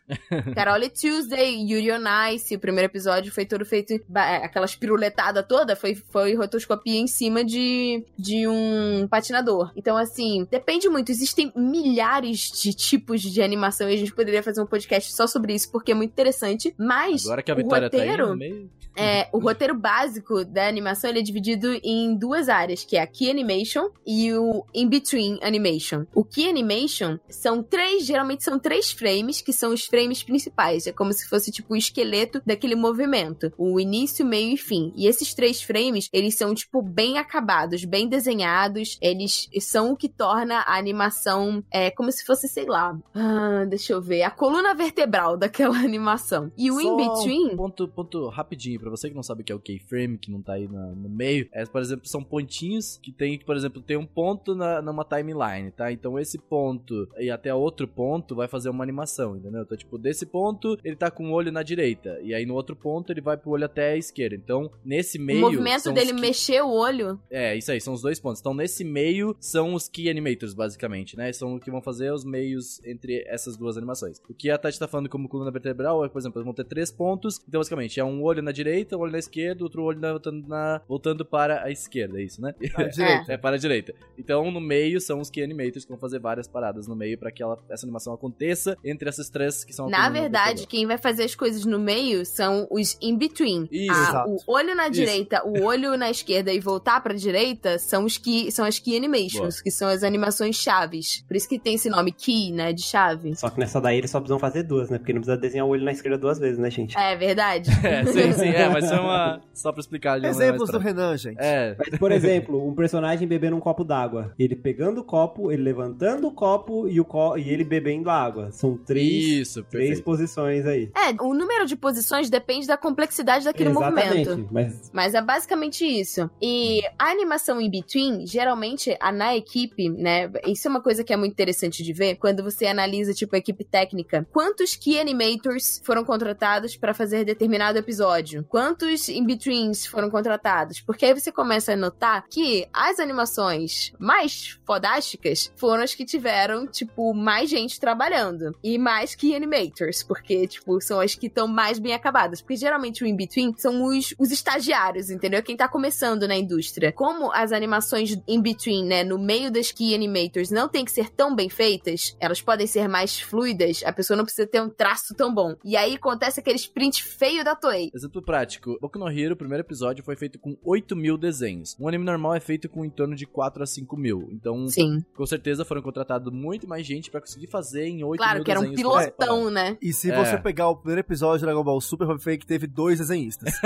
Carole Tuesday, Yuri on Ice, o primeiro episódio foi todo feito, ba- aquela piruletada toda, foi, foi rotoscopia em cima de, de um patinador. Então, assim, depende muito. Existem milhares de tipos de animação e a gente poderia fazer um podcast só sobre isso, porque é muito interessante. Mas Agora que a o Vitória tá aí roteiro, meio. é, o roteiro básico da animação ele é dividido em duas áreas, que é a Key Animation e o In-Between Animation. O Key Animation são três, geralmente são três frames, que são os frames principais. É como se fosse tipo o esqueleto daquele movimento. O início, meio e fim. E esses três frames, eles são tipo bem acabados, bem desenhados. Eles são o que torna a animação é como se fosse, sei lá, ah, deixa eu ver, a coluna vertebral *laughs* daquela animação. E o In-Between... Um ponto, ponto rapidinho, pra você que não sabe o que é o keyframe, que não tá aí na- no meio. É, por exemplo, são pontinhos que tem, por exemplo, tem um ponto na, numa timeline, tá? Então esse ponto e até outro ponto vai fazer uma animação, entendeu? Então, tipo, desse ponto ele tá com o olho na direita. E aí no outro ponto ele vai pro olho até a esquerda. Então, nesse meio. O movimento dele que- mexer o olho. É, isso aí, são os dois pontos. Então, nesse meio são os key animators, basicamente, né? São o que vão fazer os meios entre essas duas animações. O que a Tati tá falando como coluna vertebral é, por exemplo, eles vão ter três pontos. Então, basicamente, é um olho na direita, um olho na esquerda, outro olho na- voltando, na- voltando para a esquerda, é isso, né? À direita. *laughs* É, para a direita. Então, no meio são os key animators que vão fazer várias paradas no meio para que ela- essa animação aconteça entre essas três que são Na verdade, quem vai fazer as coisas no meio são os in-between. Isso, Ah. O olho na Isso. direita, o olho na esquerda e voltar pra direita são os que são as key animations, que são as animações chaves. Por isso que tem esse nome key, né, de chave. Só que nessa daí eles só precisam fazer duas, né? Porque não precisa desenhar o olho na esquerda duas vezes, né, gente? É verdade. *laughs* É, sim, sim, é, mas foi uma. Só pra explicar Exemplos do Renan, gente. É, Mas, por exemplo, um personagem bebendo um copo d'água. Ele pegando o copo, ele levantando o copo e, o co e ele bebendo a água. São três, isso, três perfeito. posições aí. É, o número de posições depende da complexidade daquele movimento. Mas Mas é basicamente isso. E a animação in between, geralmente, a, na equipe, né? Isso é uma coisa que é muito interessante de ver quando você analisa, tipo, a equipe técnica. Quantos key animators foram contratados para fazer determinado episódio? Quantos in betweens foram contratados? Porque aí você começa a notar que as animações mais fodásticas foram as que tiveram, tipo, mais gente trabalhando. E mais key animators. Animators, porque, tipo, são as que estão mais bem acabadas. Porque geralmente o in-between são os, os estagiários, entendeu? Quem tá começando na indústria. Como as animações in-between, né, no meio das key animators não tem que ser tão bem feitas, elas podem ser mais fluidas, a pessoa não precisa ter um traço tão bom. E aí acontece aquele sprint feio da Toei. Exemplo prático, Boku no Hero, o primeiro episódio foi feito com 8 mil desenhos. Um anime normal é feito com em torno de 4 a 5 mil. Então, Sim. com certeza foram contratados muito mais gente pra conseguir fazer em 8 Claro mil que era um desenhos pilotão, né? E se É. você pegar o primeiro episódio de Dragon Ball Super, vai ver que teve dois desenhistas. *laughs*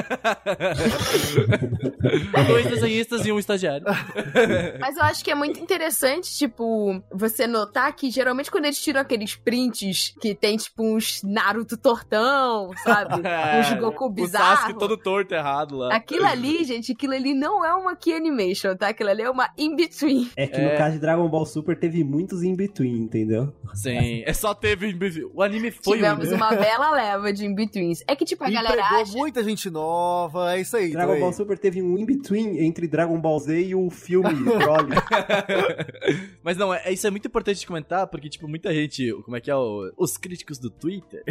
Dois desenhistas e um estagiário. *laughs* Mas eu acho que é muito interessante, tipo, você notar que geralmente quando eles tiram aqueles prints que tem, tipo, uns Naruto tortão, sabe? *laughs* uns Goku É, O bizarros. Sasuke todo torto errado lá. Aquilo ali, gente, aquilo ali não é uma key animation, tá? Aquilo ali é uma in-between. É que É. no caso de Dragon Ball Super teve muitos in-between, entendeu? Sim, é só teve. O anime foi Tivemos um. *laughs* uma bela leva de in-betweens. É que, tipo, a e galera pegou acha... muita gente nova, é isso aí. Dragon. Ball Super teve um in-between entre Dragon Ball Z e o filme *laughs* Broly. *laughs* Mas não, é, isso é muito importante de comentar, porque, tipo, muita gente, como é que é, o- os críticos do Twitter,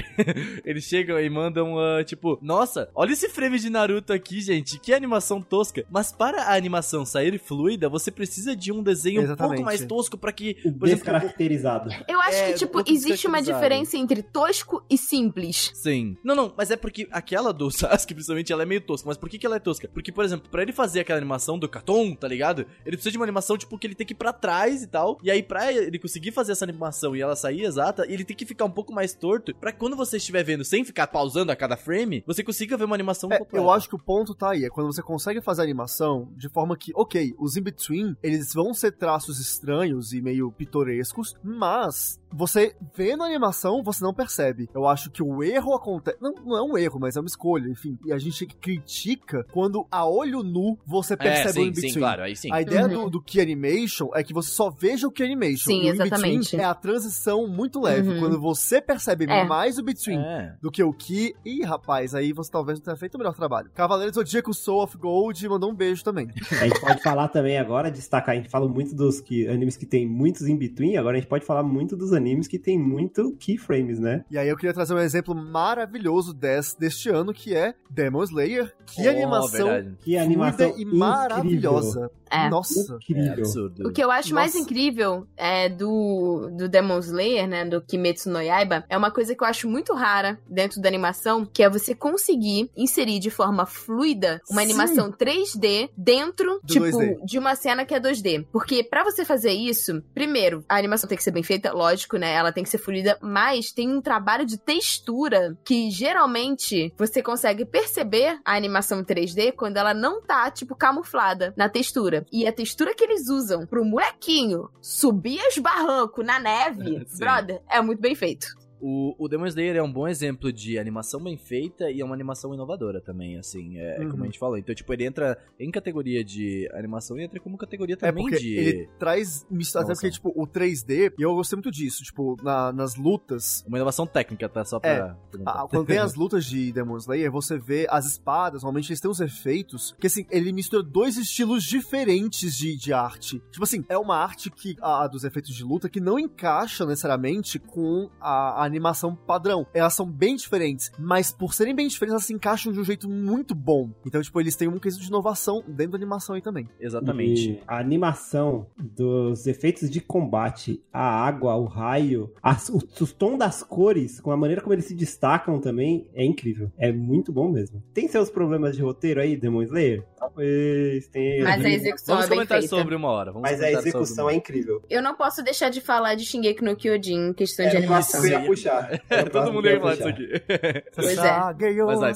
eles chegam e mandam, ah, tipo, nossa, olha esse frame de Naruto aqui, gente, que animação tosca. Mas para a animação sair fluida, você precisa de um desenho um Exatamente. pouco mais tosco pra que, descaracterizado. Eu acho É, que, tipo, existe uma diferença entre tosco e simples. Sim. Não, não, mas é porque aquela do *laughs* Sasuke, principalmente, ela é meio tosca. Mas por que, que ela é tosca? Porque, por exemplo, pra ele fazer aquela animação do Katon, tá ligado? Ele precisa de uma animação, tipo, que ele tem que ir pra trás e tal. E aí, pra ele conseguir fazer essa animação e ela sair exata, ele tem que ficar um pouco mais torto. Pra quando você estiver vendo sem ficar pausando a cada frame, você consiga ver uma animação É, completa. eu acho que o ponto tá aí, é quando você consegue fazer a animação de forma que, ok, os in-between, eles vão ser traços estranhos e meio pitorescos, mas você vendo a animação, você não percebe. Eu acho que o erro acontece. Não, não é um erro, mas é uma escolha, enfim. E a gente critica quando a olho nu você É, percebe o sim, in-between. sim, claro, aí sim. A ideia Uhum. do, do Key Animation é que você só veja o Key Animation. Sim, E o in-between exatamente. É a transição muito leve. Uhum. Quando você percebe É. mais o between É. do que o Ki. Ih, rapaz, aí você talvez não tenha feito o melhor trabalho. Cavaleiro do Zodíaco Soul of Gold mandou um beijo também. *laughs* A gente pode falar também agora, destacar, a gente fala muito dos que, animes que tem muitos in-between, agora a gente pode falar muito dos animes que tem muito keyframes, né? E aí eu queria trazer um exemplo maravilhoso des, deste ano, que é Demon Slayer. Que Oh, animação verdade. Que animação e maravilhosa. É. Nossa. É Incrível. absurdo. O que eu acho mais Nossa. incrível é do, do Demon Slayer, né, do Kimetsu no Yaiba, é uma coisa que eu acho muito rara dentro da animação, que é você conseguir inserir de forma fluida uma Sim. animação 3D dentro, Do tipo, 2D. de uma cena que é 2D. Porque pra você fazer isso, primeiro, a animação tem que ser bem feita, lógico, né, ela tem que ser fluida, mas tem um trabalho de textura que geralmente você consegue perceber a animação 3D quando ela não tá, tipo, camuflada na textura. E a textura que eles usam pro molequinho subir os barrancos na neve, *laughs* brother, é muito bem feito. O, o Demon Slayer é um bom exemplo de animação bem feita e é uma animação inovadora também, assim, é, é Uhum. como a gente falou. Então, tipo, ele entra em categoria de animação e entra como categoria É também porque de... ele traz. Até Nossa. porque, tipo, o 3D, e eu gostei muito disso, tipo, na- nas lutas, Uma inovação técnica, tá? Só pra... perguntar. Ah, quando tem as lutas de Demon Slayer, você vê as espadas, normalmente eles têm uns efeitos, que assim, ele mistura dois estilos diferentes de, de arte. Tipo assim, é uma arte que, a, a dos efeitos de luta, que não encaixa necessariamente com a, a animação padrão. Elas são bem diferentes, mas por serem bem diferentes, elas se encaixam de um jeito muito bom. Então, tipo, eles têm um quesito de inovação dentro da animação aí também. Exatamente. E a animação dos efeitos de combate, a água, o raio, as, o, o tom das cores, com a maneira como eles se destacam também, é incrível. É muito bom mesmo. Tem seus problemas de roteiro aí, Demon Slayer? Talvez tenha. Mas a execução Vamos é bem comentar feita. sobre uma hora. Vamos Mas a execução é incrível. Eu não posso deixar de falar de Shingeki no Kyojin em questão de Era o animação. eu puxar. O Todo mundo ia falar disso aqui. Pois é. Mas vai.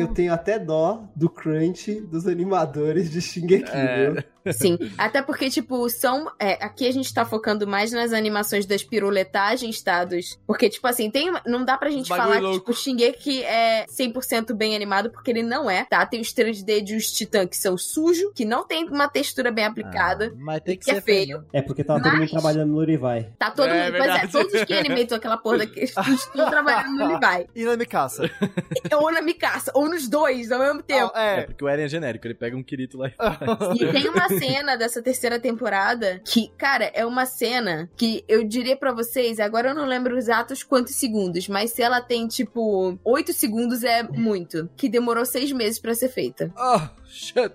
Eu tenho até dó do crunch dos animadores de Shingeki, É. viu? Sim, até porque, tipo, são. é, aqui a gente tá focando mais nas animações das piruletagens, tá? Dos, porque, tipo assim, tem, uma- não dá pra gente Bagulho falar que, louco. tipo, o Shingeki é 100% bem animado, porque ele não é, tá? Tem os 3D de os titãs que são sujos, que não tem uma textura bem aplicada. Ah, mas tem que, que é ser feio. né? É porque tava todo mundo Mas- trabalhando no Levi. Tá todo É, mundo. Pois é, todos os que animatam aquela porra daqueles estão *laughs* trabalhando no Levi. E na Mikasa. *laughs* Ou na Mikasa, ou nos dois ao mesmo tempo. Ah, É é. porque o Eren é genérico, ele pega um Kirito lá e *laughs* E tem uma cena dessa terceira temporada que, cara, é uma cena que eu diria pra vocês, agora eu não lembro exatos quantos segundos, mas se ela tem, tipo, oito segundos é muito. Que demorou seis meses pra ser feita. Ah, shit.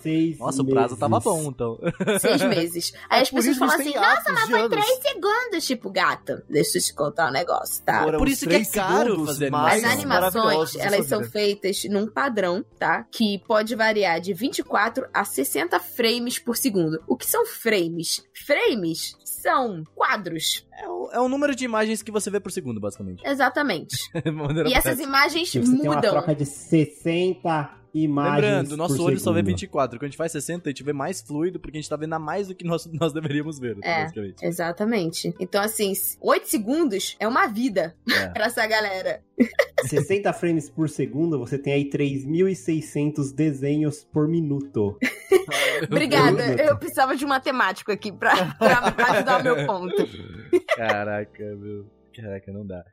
Seis Nossa, o prazo meses. tava bom, então. *laughs* Seis meses. Aí as por pessoas falam assim, nossa, atos mas foi anos." três segundos. Tipo, gata, deixa eu te contar um negócio, tá? Foram por isso que é caro fazer mais As animações, elas são feitas num padrão, tá? Que pode variar de 24 a 60 frames por segundo. O que são frames? Frames são quadros. É o, é o número de imagens que você vê por segundo, basicamente. Exatamente. *laughs* E essas imagens Tipo, você tem uma mudam. troca de 60 imagens. Lembrando, nosso por olho só vê segundo. 24. Quando a gente faz 60, a gente vê mais fluido, porque a gente tá vendo a mais do que nós, *laughs* nós deveríamos ver, É. basicamente. Exatamente. Então, assim, 8 segundos é uma vida É. *laughs* pra essa galera. 60 frames por segundo, você tem aí 3.600 desenhos por minuto. *laughs* Obrigada. Eu precisava de um matemático aqui pra, pra ajudar o meu ponto. Caraca, meu. Caraca, não dá.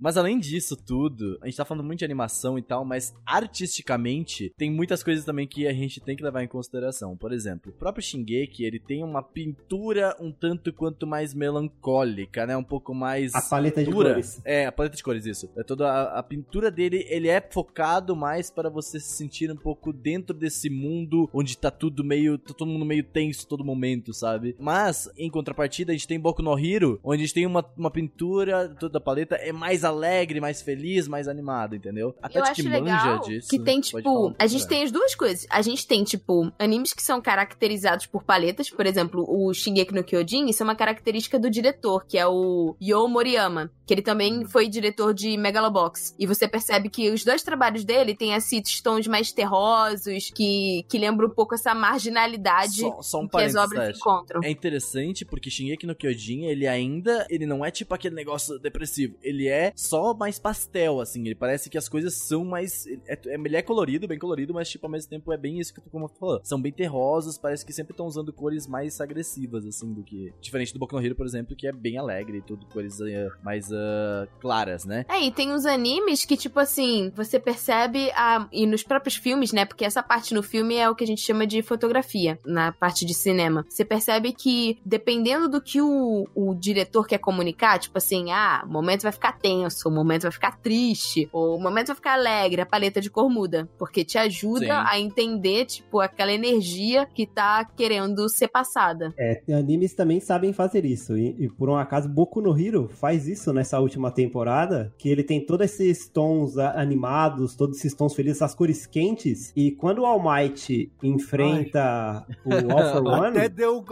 Mas além disso tudo, a gente tá falando muito de animação e tal, mas artisticamente tem muitas coisas também que a gente tem que levar em consideração. Por exemplo, o próprio Shingeki, ele tem uma pintura um tanto quanto mais melancólica, né? Um pouco mais A paleta de dura. cores. É, a paleta de cores, isso. É toda a, a pintura dele, ele é focado mais para você se sentir um pouco dentro desse mundo onde tá tudo meio, tá todo mundo meio tenso todo momento, sabe? Mas em contrapartida, a gente tem Boku no Hero, onde a gente tem uma, uma pintura toda a paleta é mais alegre, mais feliz, mais animada, entendeu? A Eu Tati acho que manja disso. que tem, tipo, a gente tem as duas coisas. A gente tem, tipo, animes que são caracterizados por paletas, por exemplo, o Shingeki no Kyojin, isso é uma característica do diretor, que é o Yo Moriyama, que ele também foi diretor de Megalobox. E você percebe que os dois trabalhos dele têm, assim, tons mais terrosos, que, que lembram um pouco essa marginalidade Só, só um que as obras encontram. É interessante porque Shingeki no Kyojin, ele ainda, ele não é tipo aquele negócio depressivo, ele é só mais pastel, assim, ele parece que as coisas são mais, é, é- ele é colorido, bem colorido, mas tipo, ao mesmo tempo é bem isso que tu como tu falou, são bem terrosos, parece que sempre estão usando cores mais agressivas, assim, do que, diferente do Boku no Hero, por exemplo, que é bem alegre e tudo, cores eh, mais ah, claras, né? É, e tem uns animes que, tipo assim, você percebe a... E nos próprios filmes, né? Porque essa parte no filme é o que a gente chama de fotografia, na parte de cinema. Você percebe que, dependendo do que o, o diretor quer comunicar, tipo assim, ah, o momento vai ficar tenso, o momento vai ficar triste, ou o momento vai ficar alegre, a paleta de cor muda. Porque te ajuda Sim. a entender, tipo, aquela energia que tá querendo ser passada. É, animes também sabem fazer isso. E, e por um acaso, Boku no Hero faz isso nessa última temporada, que ele tem todos esses tons animados, todos esses tons felizes, essas cores quentes. E quando o All Might enfrenta o *laughs* All for One, Até deu,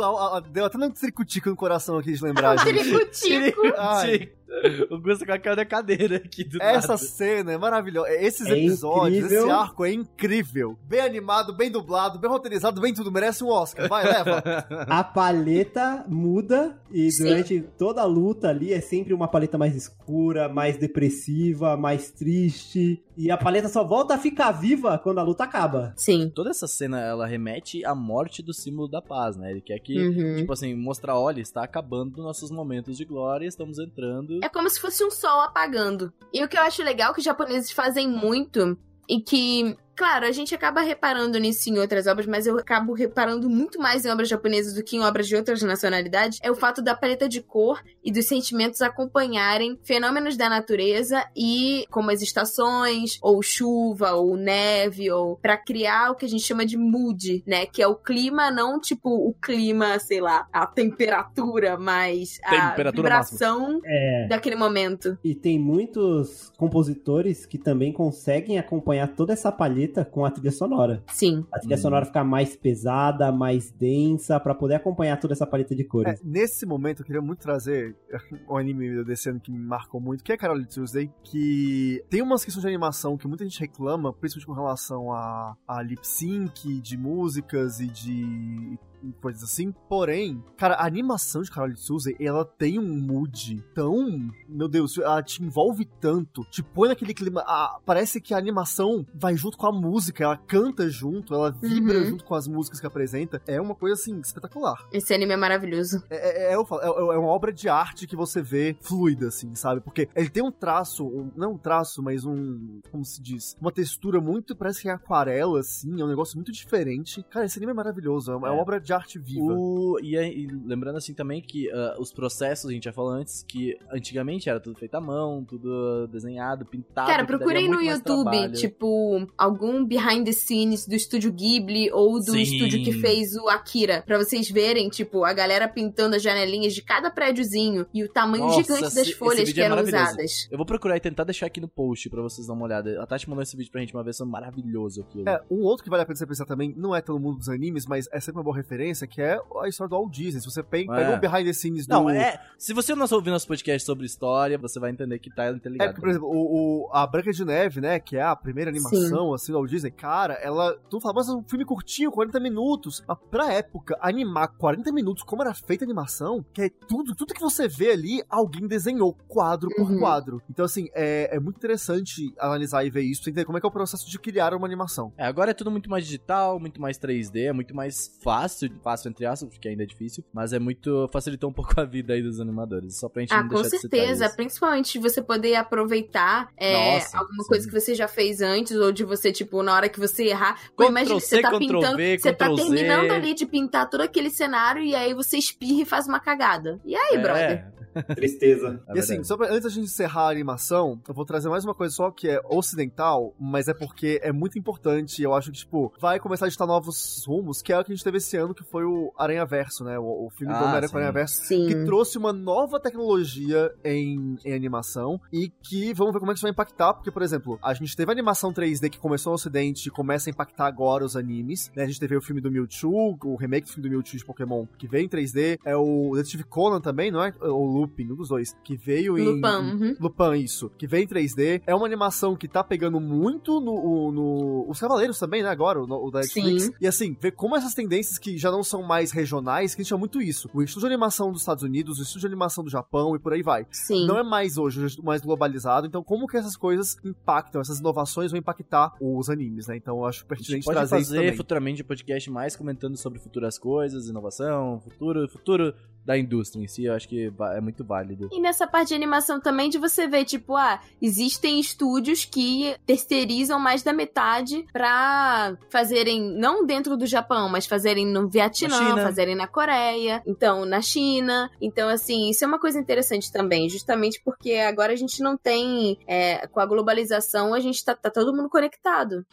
deu até um tricutico no coração aqui de lembrar, *laughs* Um gente. tricutico. Ai. *laughs* O Gusto com a cara da cadeira aqui do Essa nada. cena é maravilhosa. Esses É episódios, incrível. esse arco é incrível. Bem animado, bem dublado, bem roteirizado, bem tudo. Merece um Oscar. Vai, leva. *laughs* a paleta muda e Sim. durante toda a luta ali é sempre uma paleta mais escura, mais depressiva, mais triste. E a paleta só volta a ficar viva quando a luta acaba. Sim. Toda essa cena, ela remete à morte do símbolo da paz, né? Ele quer que, Uhum. tipo assim, mostrar, olha, está acabando nossos momentos de glória, estamos entrando. É como se fosse um sol apagando. E o que eu acho legal que os japoneses fazem muito e que, claro, a gente acaba reparando nisso em outras obras, mas eu acabo reparando muito mais em obras japonesas do que em obras de outras nacionalidades, é o fato da paleta de cor e dos sentimentos acompanharem fenômenos da natureza e como as estações, ou chuva, ou neve, ou para criar o que a gente chama de mood, né, que é o clima não tipo o clima, sei lá, a temperatura, mas a Temperatura vibração É. daquele momento. E tem muitos compositores que também conseguem acompanhar toda essa palheta com a trilha sonora. Sim. A trilha Hum. sonora ficar mais pesada, mais densa, pra poder acompanhar toda essa paleta de É, cores. nesse momento, eu queria muito trazer *laughs* um anime desse ano que me marcou muito, que é Carol Tuesday, que tem umas questões de animação que muita gente reclama, principalmente com relação a, a lip sync de músicas e de coisas assim. Porém, cara, a animação de Carol de Souza, ela tem um mood tão. Meu Deus, ela te envolve tanto, te põe naquele clima. ah, parece que a animação vai junto com a música, ela canta junto, ela vibra Uhum. junto com as músicas que apresenta. É uma coisa assim, espetacular. Esse anime é maravilhoso. É, é, é, é- é uma obra de arte que você vê fluida, assim, sabe? Porque ele tem um traço, um- não um traço, mas um. Como se diz? Uma textura muito. Parece que é aquarela, assim, é um negócio muito diferente. Cara, esse anime é maravilhoso, é uma, é uma É. obra de arte viva. O, e, e lembrando assim também que ah, os processos, a gente já falou antes, que antigamente era tudo feito à mão, tudo desenhado, pintado. Cara, procurem no YouTube, trabalho. tipo, algum behind the scenes do estúdio Ghibli ou do Sim. estúdio que fez o Akira. Pra vocês verem, tipo, a galera pintando as janelinhas de cada prédiozinho e o tamanho Nossa, gigante das esse- folhas que é eram maravilhoso. usadas. Eu vou procurar e tentar deixar aqui no post pra vocês darem uma olhada. A Tati mandou esse vídeo pra gente uma vez, foi maravilhoso aquilo. É, um outro que vale a pena você pensar também, não é todo mundo dos animes, mas é sempre uma boa referência, que é a história do Walt Disney. Se você É. pega o behind the scenes do... Não, é. Se você não ouviu nosso podcast sobre história, você vai entender que tá É, interligado. porque, por exemplo, o, o- a Branca de Neve, né, que é a primeira animação, assim, do Walt Disney, cara, ela... Tu fala, mas é um filme curtinho, 40 minutos. Mas pra época, animar 40 minutos, como era feita a animação, que é tudo, tudo que você vê ali, alguém desenhou, quadro por Uhum. quadro. Então, assim, é, é muito interessante analisar e ver isso, pra entender como é que é o processo de criar uma animação. É, agora é tudo muito mais digital, muito mais 3D, é muito mais fácil, fácil entre aspas, porque ainda é difícil, mas é muito. facilitou um pouco a vida aí dos animadores. Só pra gente Ah, não com deixar de citar certeza. Principalmente de você poder aproveitar é, Nossa, alguma sim. coisa que você já fez antes, ou de você, tipo, na hora que você errar. Pô, imagina que você tá pintando. Você tá terminando ali de pintar todo aquele cenário e aí você espirra e faz uma cagada. E aí, É, brother? Tristeza. é e assim, só pra, antes da gente encerrar a animação, eu vou trazer mais uma coisa só que é ocidental, mas é porque é muito importante. Eu acho que, tipo, vai começar a ditar novos rumos, que é o que a gente teve esse ano, que foi o Aranha Verso, né? O, o filme do Ah, Homem-Aranha sim. com o Aranha Verso. Sim. Que trouxe uma nova tecnologia em, em animação e que vamos ver como é que isso vai impactar, porque, por exemplo, a gente teve a animação 3D que começou no ocidente e começa a impactar agora os animes, né? A gente teve o filme do Mewtwo, o remake do filme do Mewtwo de Pokémon, que veio em 3D, é o Detective Conan também, não é? Ou Lupin, um dos dois, que veio em... Lupin, uhum. Lupin, isso. Que vem em 3D. É uma animação que tá pegando muito no. no os Cavaleiros também, né? Agora, o, o da Netflix. Sim. E assim, ver como essas tendências que já não são mais regionais, que a gente chama muito isso. O estúdio de animação dos Estados Unidos, o estúdio de animação do Japão e por aí vai. Sim. Não é mais hoje, hoje é mais globalizado. Então, como que essas coisas impactam, essas inovações vão impactar os animes, né? Então, eu acho A gente pertinente pode trazer isso fazer futuramente um podcast mais comentando sobre futuras coisas, inovação, futuro, futuro da indústria em si, eu acho que é muito válido. E nessa parte de animação também, de você ver, tipo, ah, existem estúdios que terceirizam mais da metade pra fazerem, não dentro do Japão, mas fazerem no Vietnã, fazerem na Coreia, então na China. Então, assim, isso é uma coisa interessante também, justamente porque agora a gente não tem, é, com a globalização, a gente tá, tá todo mundo conectado.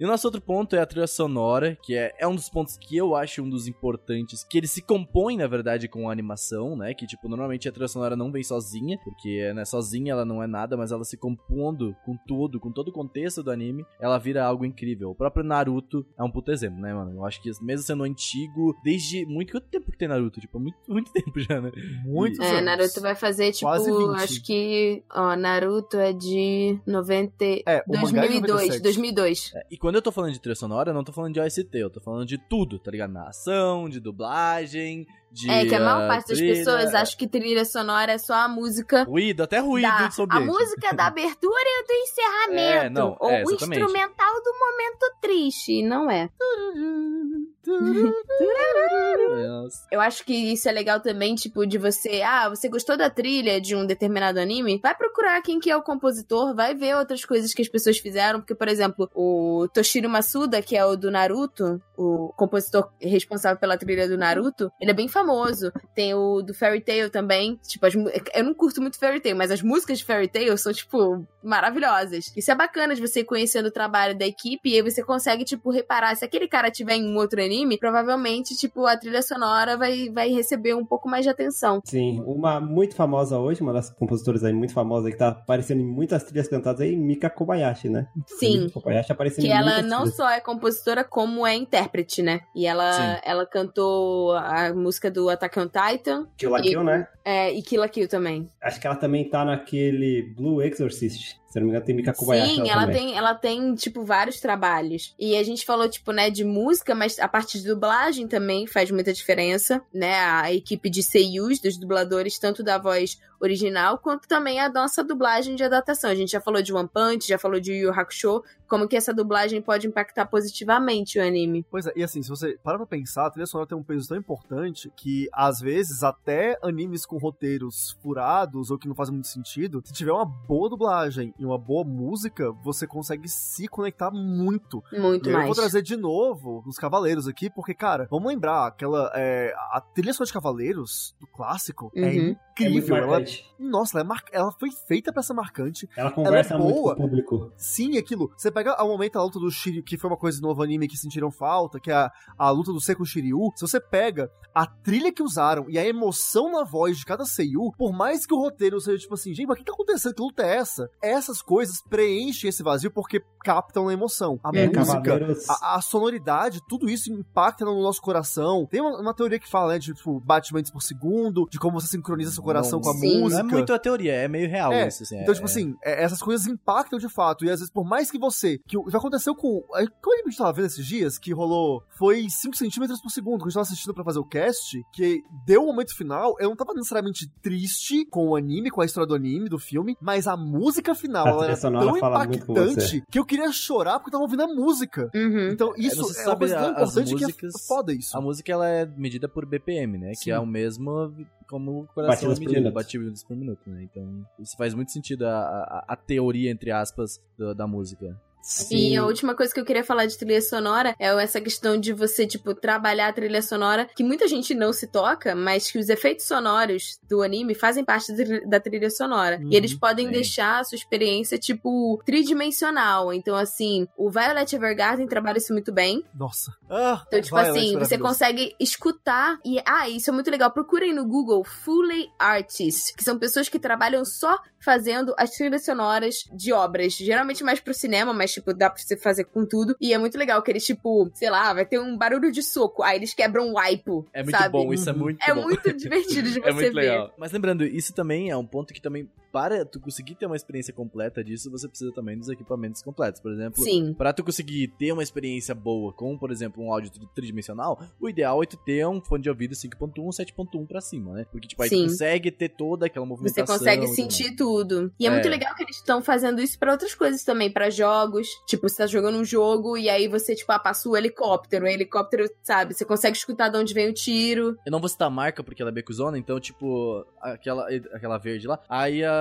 E o nosso outro ponto é a trilha sonora, que é, é um dos pontos que eu acho um dos importantes, que ele se compõe, na verdade, com a animação, né? Que, tipo, normalmente a trilha sonora não vem sozinha, porque, né, sozinha ela não é nada, mas ela se compondo com tudo, com todo o contexto do anime, ela vira algo incrível. O próprio Naruto é um puto exemplo, né, mano? Eu acho que, mesmo sendo antigo, desde muito... Quanto tempo que tem Naruto? Tipo, muito, muito *laughs* tempo já, né? Muitos É, anos. Naruto vai fazer, tipo, Quase 20. acho que, ó, Naruto é de 90... É, o mangá é de 2002, 97. 2002. É, E quando eu tô falando de trilha sonora, eu não tô falando de OST, eu tô falando de tudo, tá ligado? Narração, de dublagem, de. É que a maior ah, parte das trilha. pessoas acha que trilha sonora é só a música Ruído, até ruído da, de a música da abertura e do encerramento. É, não, ou é, o instrumental do momento triste, não é. Eu acho que isso é legal também, tipo, de você, ah, você gostou da trilha de um determinado anime? Vai procurar quem que é o compositor, vai ver outras coisas que as pessoas fizeram, porque, por exemplo, o Toshiro Masuda, que é o do Naruto, o compositor responsável pela trilha do Naruto, ele é bem famoso. Tem o do Fairy Tail também, tipo, as, eu não curto muito Fairy Tail, mas as músicas de Fairy Tail são, tipo, maravilhosas. Isso é bacana de você conhecendo o trabalho da equipe e aí você consegue, tipo, reparar, se aquele cara tiver em um outro anime, provavelmente, tipo, a trilha sonora vai, vai receber um pouco mais de atenção. Sim, uma muito famosa hoje, uma das compositoras aí muito famosa que tá aparecendo em muitas trilhas cantadas aí, Mika Kobayashi, né? Sim. Mika Kobayashi aparecendo Que em ela não trilhas. só é compositora, como é intérprete, né? E ela, Sim. ela cantou a música do Attack on Titan Kill la E- Kill, né? é, e Kill la Kill também. Acho que ela também tá naquele Blue Exorcist. Se não me engano, tem Mika Kobayashi. Sim, ela também. tem, ela tem, tipo, vários trabalhos. E a gente falou, tipo, né, de música, mas a parte de dublagem também faz muita diferença, né? A equipe de seiyus, dos dubladores, tanto da voz original, quanto também a nossa dublagem de adaptação. A gente já falou de One Punch, já falou de Yu Yu Hakusho, como que essa dublagem pode impactar positivamente o anime. Pois é, e assim, se você para pra pensar, a trilha sonora tem um peso tão importante que, às vezes, até animes com roteiros furados ou que não fazem muito sentido, se tiver uma boa dublagem e uma boa música, você consegue se conectar muito. Muito E eu mais. vou trazer de novo os Cavaleiros aqui, porque, cara, vamos lembrar, aquela. é, a trilha sonora de Cavaleiros, do clássico, é Uhum. É incrível. ela, marcante. nossa, ela, é mar- ela foi feita pra ser marcante. Ela conversa muito com o público. Sim, aquilo. Você pega ao momento a luta do Shiryu, que foi uma coisa do novo anime que sentiram falta, que é a, a luta do Seiko Shiryu. Se você pega a trilha que usaram e a emoção na voz de cada Seiyu, por mais que o roteiro seja tipo assim, gente, mas o que tá acontecendo? Que luta é essa? Essas coisas preenchem esse vazio porque captam a emoção. A É, música, a, a sonoridade, tudo isso impacta no nosso coração. Tem uma, uma teoria que fala, né, de tipo, batimentos por segundo, de como você sincroniza seu coração Não, com a sim. música. Não é muito a teoria, é meio real É, isso, assim. Então, é- tipo assim, é, essas coisas impactam de fato. E às vezes, por mais que você. Que o- já aconteceu com. é, Qual anime a gente tava vendo esses dias? Que rolou. Foi 5 centímetros por segundo. Que a gente tava assistindo pra fazer o cast. Que deu o momento final. Eu não tava necessariamente triste com o anime, com a história do anime, do filme. Mas a música final A ela era tão impactante que eu queria chorar porque eu tava ouvindo a música. Uhum. Então, isso você é, uma sabe, coisa tão importante que é músicas- foda isso. A música ela é medida por BPM, né? Sim. Que é o mesmo como o coração Batidas é medido, batidas por minuto, né? Então, isso faz muito sentido a, a, a teoria, entre aspas, do- da música. E a última coisa que eu queria falar de trilha sonora é essa questão de você, tipo, trabalhar a trilha sonora, que muita gente não se toca, mas que os efeitos sonoros do anime fazem parte da- trilha sonora. Uhum, e eles podem sim. deixar a sua experiência, tipo, tridimensional. Então, assim, o Violet Evergarden trabalha isso muito bem. Nossa. Ah, Então, tipo assim, você consegue escutar e. Ah, isso é muito legal. Procurem no Google Fully Artists, que são pessoas que trabalham só fazendo as trilhas sonoras de obras. Geralmente mais pro cinema, mas, tipo, dá pra você fazer com tudo. E é muito legal que eles, tipo, sei lá, vai ter um barulho de soco. Aí eles quebram um wipe. É muito sabe? bom, isso é muito É bom. muito *laughs* divertido de você É muito ver. legal. Mas lembrando, isso também é um ponto que também, para tu conseguir ter uma experiência completa disso, você precisa também dos equipamentos completos. Por exemplo, Sim. Pra tu conseguir ter uma experiência boa com, por exemplo, um áudio tri- tridimensional, o ideal é tu ter um fone de ouvido 5.1, 7.1 pra cima, né? Porque, tipo, aí tu Sim. consegue ter toda aquela Você movimentação. consegue e tudo sentir tudo. E é, É. muito legal que eles estão fazendo isso pra outras coisas também, pra jogos. Tipo, você tá jogando um jogo e aí você, tipo, ah, passa o helicóptero. O helicóptero, sabe, você consegue escutar de onde vem o tiro. Eu não vou citar a marca porque ela é becuzona, então, tipo, aquela, aquela verde lá. Aí, a.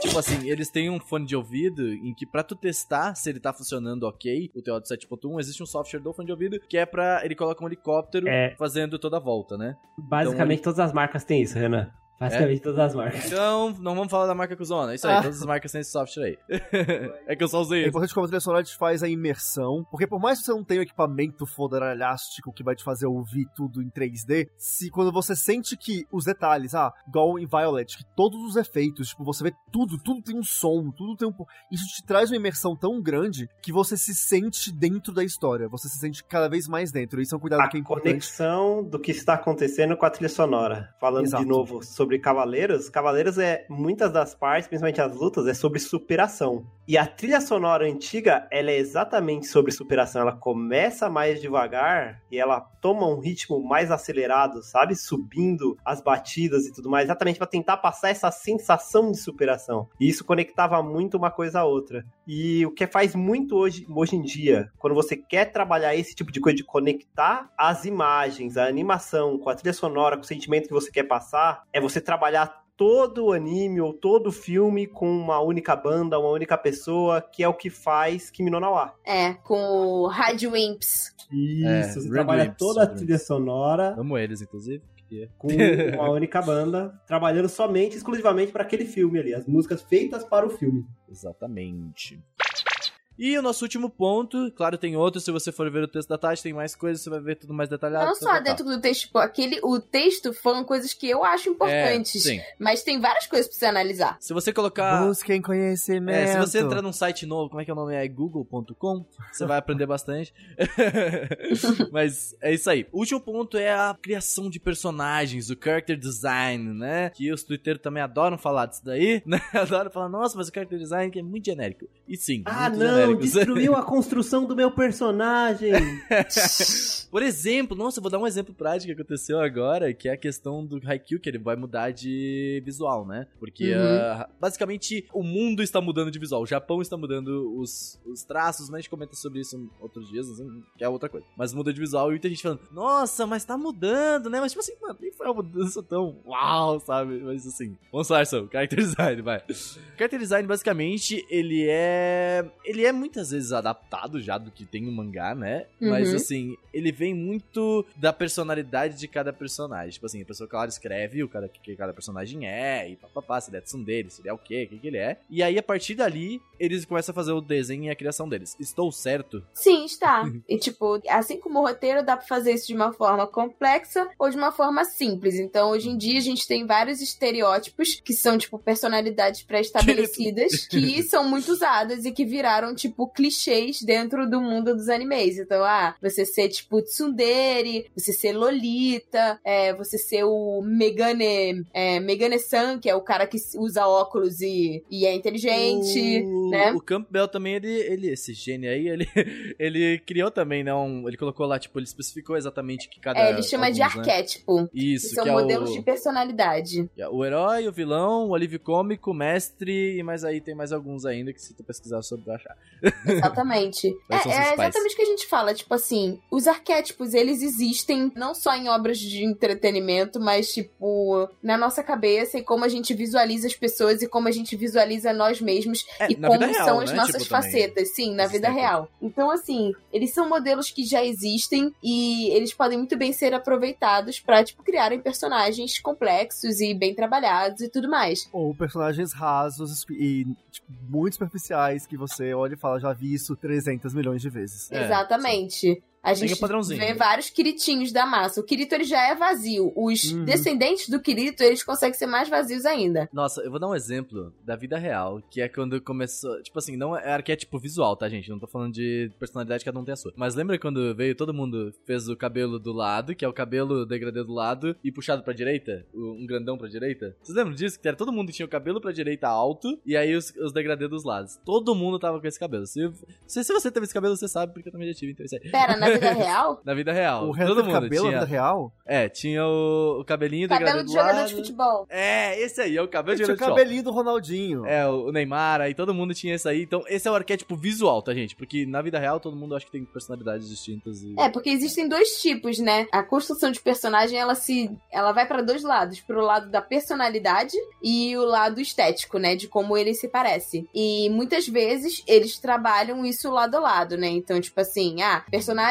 Tipo assim, eles têm um fone de ouvido em que pra tu testar se ele tá funcionando ok, o teu áudio 7.1, existe um software do fone de ouvido que é pra. Ele coloca um helicóptero É. fazendo toda a volta, né? Basicamente, todas as marcas têm isso, Renan. Basicamente, todas as marcas. Então, não vamos falar da marca Cuzona. É isso aí, Ah. todas as marcas têm esse software aí. *laughs* é que eu só usei É importante como a trilha sonora te faz a imersão, porque por mais que você não tenha um equipamento fodaralhástico que vai te fazer ouvir tudo em 3D, se quando você sente que os detalhes, ah, igual em Violet, que todos os efeitos, tipo, você vê tudo, tudo tem um som, tudo tem um... Isso te traz uma imersão tão grande que você se sente dentro da história, você se sente cada vez mais dentro. Isso é um cuidado A que é importante. conexão do que está acontecendo com a trilha sonora. Falando Exato. de novo sobre Cavaleiros, Cavaleiros é muitas das partes, principalmente as lutas, é sobre superação. E a trilha sonora antiga, ela é exatamente sobre superação. Ela começa mais devagar e ela toma um ritmo mais acelerado, sabe? Subindo as batidas e tudo mais, exatamente para tentar passar essa sensação de superação. E isso conectava muito uma coisa a outra. E o que faz muito hoje, hoje em dia, quando você quer trabalhar esse tipo de coisa de conectar as imagens, a animação com a trilha sonora, com o sentimento que você quer passar, é você trabalhar todo o anime ou todo o filme com uma única banda, uma única pessoa, que é o que faz Kimi no Na wa. É, com o Rádio Imps. Isso, É, você Red trabalha Wimps, toda a trilha sonora Amo eles, inclusive. porque- com uma *laughs* única banda, trabalhando somente, exclusivamente para aquele filme ali, as músicas feitas para o filme. Exatamente. E o nosso último ponto, claro, tem outro, se você for ver o texto da Tati, tem mais coisas, você vai ver tudo mais detalhado. Não só dentro do texto, tipo, aquele, o texto foram coisas que eu acho importantes. É, sim. Mas tem várias coisas pra você analisar. Se você colocar. Busquem conhecimento. É, se você entrar num site novo, como é que é o nome? É google.com, você vai aprender bastante. *laughs* Mas é isso aí. O último ponto é a criação de personagens, o character design, né? Que os twitteiros também adoram falar disso daí, *laughs* né? Adoram falar, nossa, mas o character design é muito genérico. E sim, Ah, muito não, genérico. Destruiu a *laughs* construção do meu personagem. *laughs* Por exemplo, nossa, eu vou dar um exemplo prático que aconteceu agora, que é a questão do Haikyuu, que ele vai mudar de visual, né? Porque, Uhum. ah, basicamente, o mundo está mudando de visual. O Japão está mudando os, os traços, né? A gente comenta sobre isso outros dias, assim, que é outra coisa. Mas muda de visual e muita gente falando, nossa, mas tá mudando, né? Mas, tipo assim, mano, nem foi uma mudança tão uau, sabe? Mas, assim, vamos lá, Arson, character design, vai. Character design, basicamente, ele é... Ele é muitas vezes adaptado já do que tem no mangá, né? Mas, Uhum. assim, ele vem muito da personalidade de cada personagem. Tipo assim, a pessoa, claro, escreve o cara que, cada personagem é, e papapá, se ele é tsundere, se ele é o quê, o que, que ele é. E aí, a partir dali, eles começam a fazer o desenho e a criação deles. Estou certo? Sim, está. *laughs* E, tipo, assim como o roteiro, dá pra fazer isso de uma forma complexa ou de uma forma simples. Então, hoje em dia, a gente tem vários estereótipos que são, tipo, personalidades pré-estabelecidas que *laughs* são muito usadas e que viraram, tipo, clichês dentro do mundo dos animes. Então, ah, você ser, tipo, tsundere, você ser lolita, é, você ser o Megane, é, Megane-san, que é o cara que usa óculos e, e é inteligente, o, né? O Campbell também, ele, ele, esse gênio aí, ele, *laughs* ele criou também, né? Um, ele colocou lá, tipo, ele especificou exatamente que cada. É, ele chama de alguns, né? arquétipo. Que Isso, são que é modelos o, de personalidade. o herói, o vilão, o alívio cômico, o mestre, e mais aí tem mais alguns ainda que se tu pesquisar sobre achar. Exatamente. *laughs* É, é exatamente o que a gente fala. Tipo assim, os arquétipos, eles existem não só em obras de entretenimento, mas, tipo, na nossa cabeça e como a gente visualiza as pessoas e como a gente visualiza nós mesmos É, e como real, são as né? nossas Tipo, também. facetas, sim, na vida real. Então, assim, eles são modelos que já existem e eles podem muito bem ser aproveitados pra, tipo, criarem personagens complexos e bem trabalhados e tudo mais. Ou personagens rasos e tipo, muito superficiais que você olha e fala, já vi isso 300 milhões de vezes. É, Exatamente. A gente vê vários Quiritinhos da massa. O Kirito ele já é vazio. Os Uhum. descendentes do Kirito, eles conseguem ser mais vazios ainda. Nossa, eu vou dar um exemplo da vida real, que é quando começou. Tipo assim, não é arquétipo visual, tá, gente? Não tô falando de personalidade, cada um tem a sua. Mas lembra quando veio todo mundo fez o cabelo do lado, que é o cabelo degradê do lado, e puxado pra direita? Um grandão pra direita? Vocês lembram disso? Que era todo mundo tinha o cabelo pra direita alto, e aí os, os degradê dos lados. Todo mundo tava com esse cabelo. Se, se, se você teve esse cabelo, você sabe, porque eu também já tive, então é isso aí. Pera, na *laughs* vida *laughs* real? Na vida real. O resto todo do mundo cabelo na tinha. vida real? É, tinha o, o cabelinho Cabelo degradê de do jogador de futebol. É, esse aí, é o cabelo de Tinha o jogador de futebol. cabelinho do Ronaldinho. É, o Neymar, aí todo mundo tinha esse aí. Então, esse é o arquétipo visual, tá, gente? Porque na vida real todo mundo acha que tem personalidades distintas. E... É, porque existem dois tipos, né? A construção de personagem, ela se. Ela vai pra dois lados. Pro lado da personalidade e o lado estético, né? De como ele se parece. E muitas vezes eles trabalham isso lado a lado, né? Então, tipo assim, ah,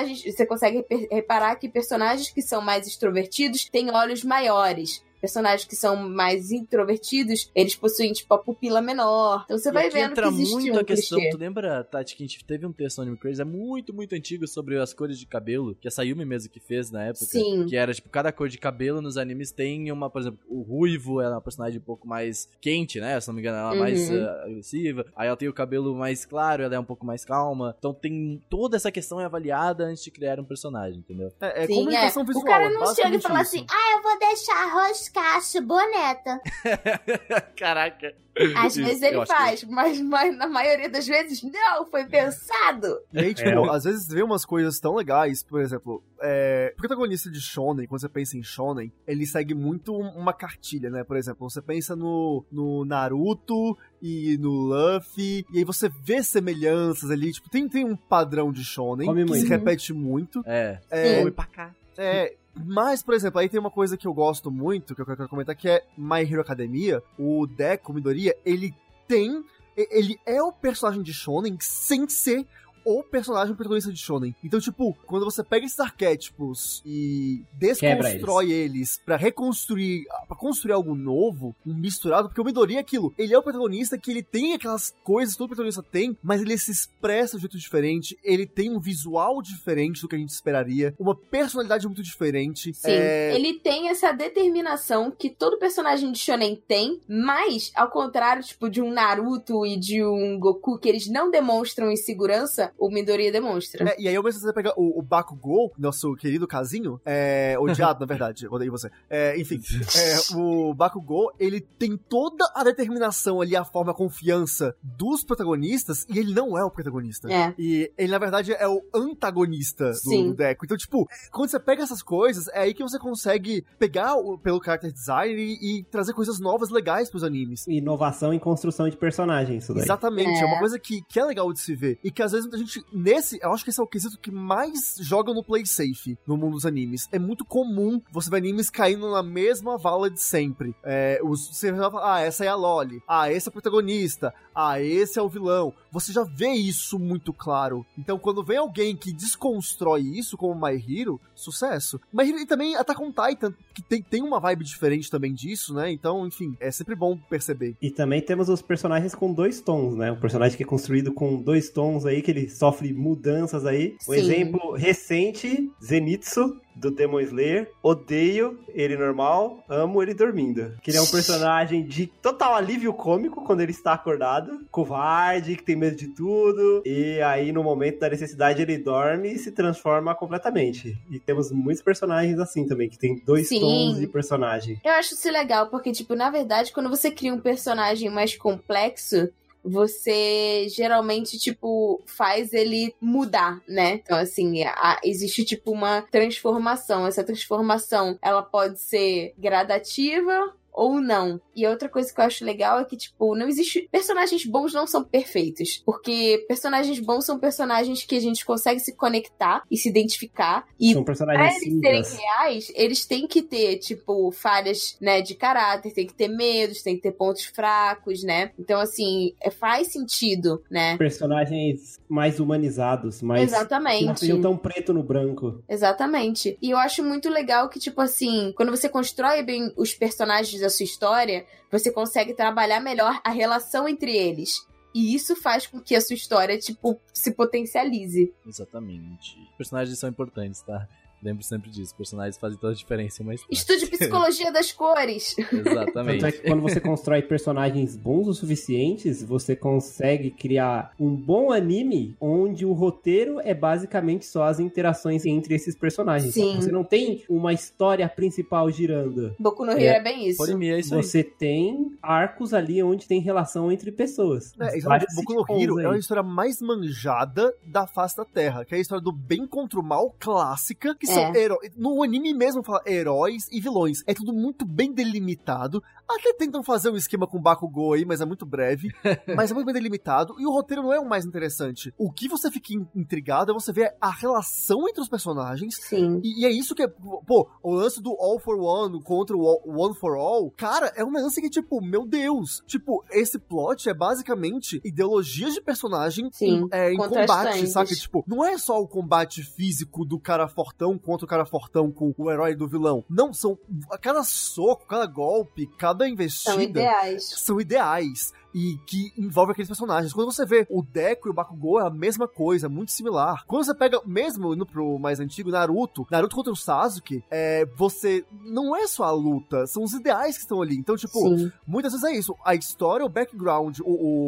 personagens. Você consegue reparar que personagens que são mais extrovertidos têm olhos maiores. Personagens que são mais introvertidos, eles possuem, tipo, a pupila menor. Então você E vai vendo que entra existe muito um a questão. clichê. Tu lembra, Tati, que a gente teve um texto no Anime Crazy, é muito, muito antigo, sobre as cores de cabelo, que a Sayumi mesmo que fez na época. Sim. Que era, tipo, cada cor de cabelo nos animes tem uma, por exemplo, o ruivo é uma personagem um pouco mais quente, né? Se não me engano, ela é mais Uhum. eh, agressiva. Aí ela tem o cabelo mais claro, ela é um pouco mais calma. Então tem toda essa questão é avaliada antes de criar um personagem, entendeu? É, é Sim, comunicação é. visual. O cara não chega e fala isso. assim, ah, eu vou deixar roscaço boneta. *laughs* Caraca. Às Isso, vezes ele acho que- faz, mas, mas na maioria das vezes não, foi pensado. E aí, tipo, É, às vezes vê umas coisas tão legais, por exemplo, é, o protagonista de Shonen, quando você pensa em Shonen, ele segue muito um- uma cartilha, né? Por exemplo, você pensa no, no Naruto e no Luffy, e aí você vê semelhanças ali, tipo, tem, tem um padrão de Shonen Come que muito. se repete muito. É. É, Oi pra cá. é, mas, por exemplo, aí tem uma coisa que eu gosto muito, que eu quero comentar, que é My Hero Academia, o Deco Midoriya, ele tem... Ele é o personagem de Shonen sem ser o personagem protagonista de shonen. Então, tipo, quando você pega esses arquétipos e desconstrói eles pra reconstruir, pra construir algo novo, um misturado, porque o Midori é aquilo, ele é o protagonista que ele tem aquelas coisas que todo protagonista tem, mas ele se expressa de um jeito diferente, ele tem um visual diferente do que a gente esperaria, uma personalidade muito diferente. Sim, É, ele tem essa determinação que todo personagem de shonen tem, mas, ao contrário, tipo, de um Naruto e de um Goku, que eles não demonstram insegurança, o Midoriya demonstra. É, e aí eu mesmo você pega o, o Bakugou, nosso querido casinho, é, *laughs* odiado, na verdade, odeio você. É, enfim, é, o Bakugou, ele tem toda a determinação ali, a forma, a confiança dos protagonistas, e ele não é o protagonista. É. E ele, na verdade, é o antagonista do, Sim. do Deco. Então, tipo, quando você pega essas coisas, é aí que você consegue pegar o- pelo character design e, e trazer coisas novas, legais pros animes. Inovação em construção de personagens, isso daí. Exatamente, é. É. uma coisa que, que é legal de se ver. E que às vezes muita gente, nesse, eu acho que esse é o quesito que mais joga no play safe no mundo dos animes. É muito comum você ver animes caindo na mesma vala de sempre. É, os, você vai falar, ah, essa é a Loli, ah, esse é o protagonista, ah, esse é o vilão. Você já vê isso muito claro. Então quando vem alguém que desconstrói isso, como My Hero, sucesso. My Hero e também Attack on Titan, que tem, tem uma vibe diferente também disso, né? Então, enfim, é sempre bom perceber. E também temos os personagens com dois tons, né? O personagem que é construído com dois tons aí, que ele sofre mudanças aí. Um Sim. exemplo recente, Zenitsu, do Demon Slayer. Odeio ele normal, amo ele dormindo. Que ele é um personagem de total alívio cômico quando ele está acordado. Covarde, que tem medo de tudo. E aí, no momento da necessidade, ele dorme e se transforma completamente. E temos muitos personagens assim também, que tem dois Sim. tons de personagem. Eu acho isso legal, porque, tipo, na verdade, quando você cria um personagem mais complexo, você geralmente, tipo, faz ele mudar, né? Então, assim, a- existe, tipo, uma transformação. Essa transformação, ela pode ser gradativa ou não. E outra coisa que eu acho legal é que, tipo, não existe. Personagens bons não são perfeitos. Porque personagens bons são personagens que a gente consegue se conectar e se identificar. E São Pra personagens eles serem reais, eles têm que ter, tipo, falhas, né, de caráter, tem que ter medos, tem que ter pontos fracos, né? Então, assim, é, faz sentido, né? personagens mais humanizados, mais não Exatamente. seriam tão preto no branco. Exatamente. E eu acho muito legal que, tipo assim, quando você constrói bem os personagens da sua história, você consegue trabalhar melhor a relação entre eles. E isso faz com que a sua história, tipo, se potencialize. Exatamente. Personagens são importantes, tá? Lembro sempre disso. Personagens fazem toda a diferença, mas. Estude *laughs* psicologia das cores. Exatamente. Tanto é que quando você constrói personagens bons o suficientes, você consegue criar um bom anime onde o roteiro é basicamente só as interações entre esses personagens. Sim. Você não tem uma história principal girando. Boku no Hero É. é, bem isso. Polimia é isso aí. Você tem arcos ali onde tem relação entre pessoas. É, exatamente. Boku no Hero é aí. uma história mais manjada da face da Terra, que é a história do bem contra o mal clássica, que são É. heróis. No anime mesmo fala heróis e vilões. É tudo muito bem delimitado. Até tentam fazer um esquema com Bakugou aí, mas é muito breve. *laughs* mas é muito bem delimitado. E o roteiro não é o mais interessante. O que você fica in- intrigado é você ver a relação entre os personagens Sim. e, e é isso que é. Pô, o lance do All for One contra o All- One for All, cara, é um lance que, tipo, meu Deus. Tipo, esse plot é basicamente ideologias de personagem Sim, em, é, em combate, saca? Tipo, não é só o combate físico do cara fortão contra o cara fortão com o herói do vilão. Não, são. Cada soco, cada golpe, cada investida São ideais. são ideais e que envolve aqueles personagens. Quando você vê o Deku e o Bakugou é a mesma coisa, muito similar. Quando você pega, mesmo indo pro mais antigo, Naruto, Naruto contra o Sasuke, é, você não é só a luta, são os ideais que estão ali. Então, tipo, Sim. muitas vezes é isso. A história, o background, o,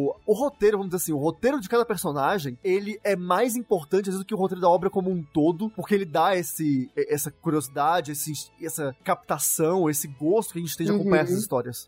o, o roteiro, vamos dizer assim, o roteiro de cada personagem, ele é mais importante às vezes do que o roteiro da obra como um todo, porque ele dá esse, essa curiosidade, esse, essa captação, esse gosto que a gente tem de acompanhar Uhum. essas histórias.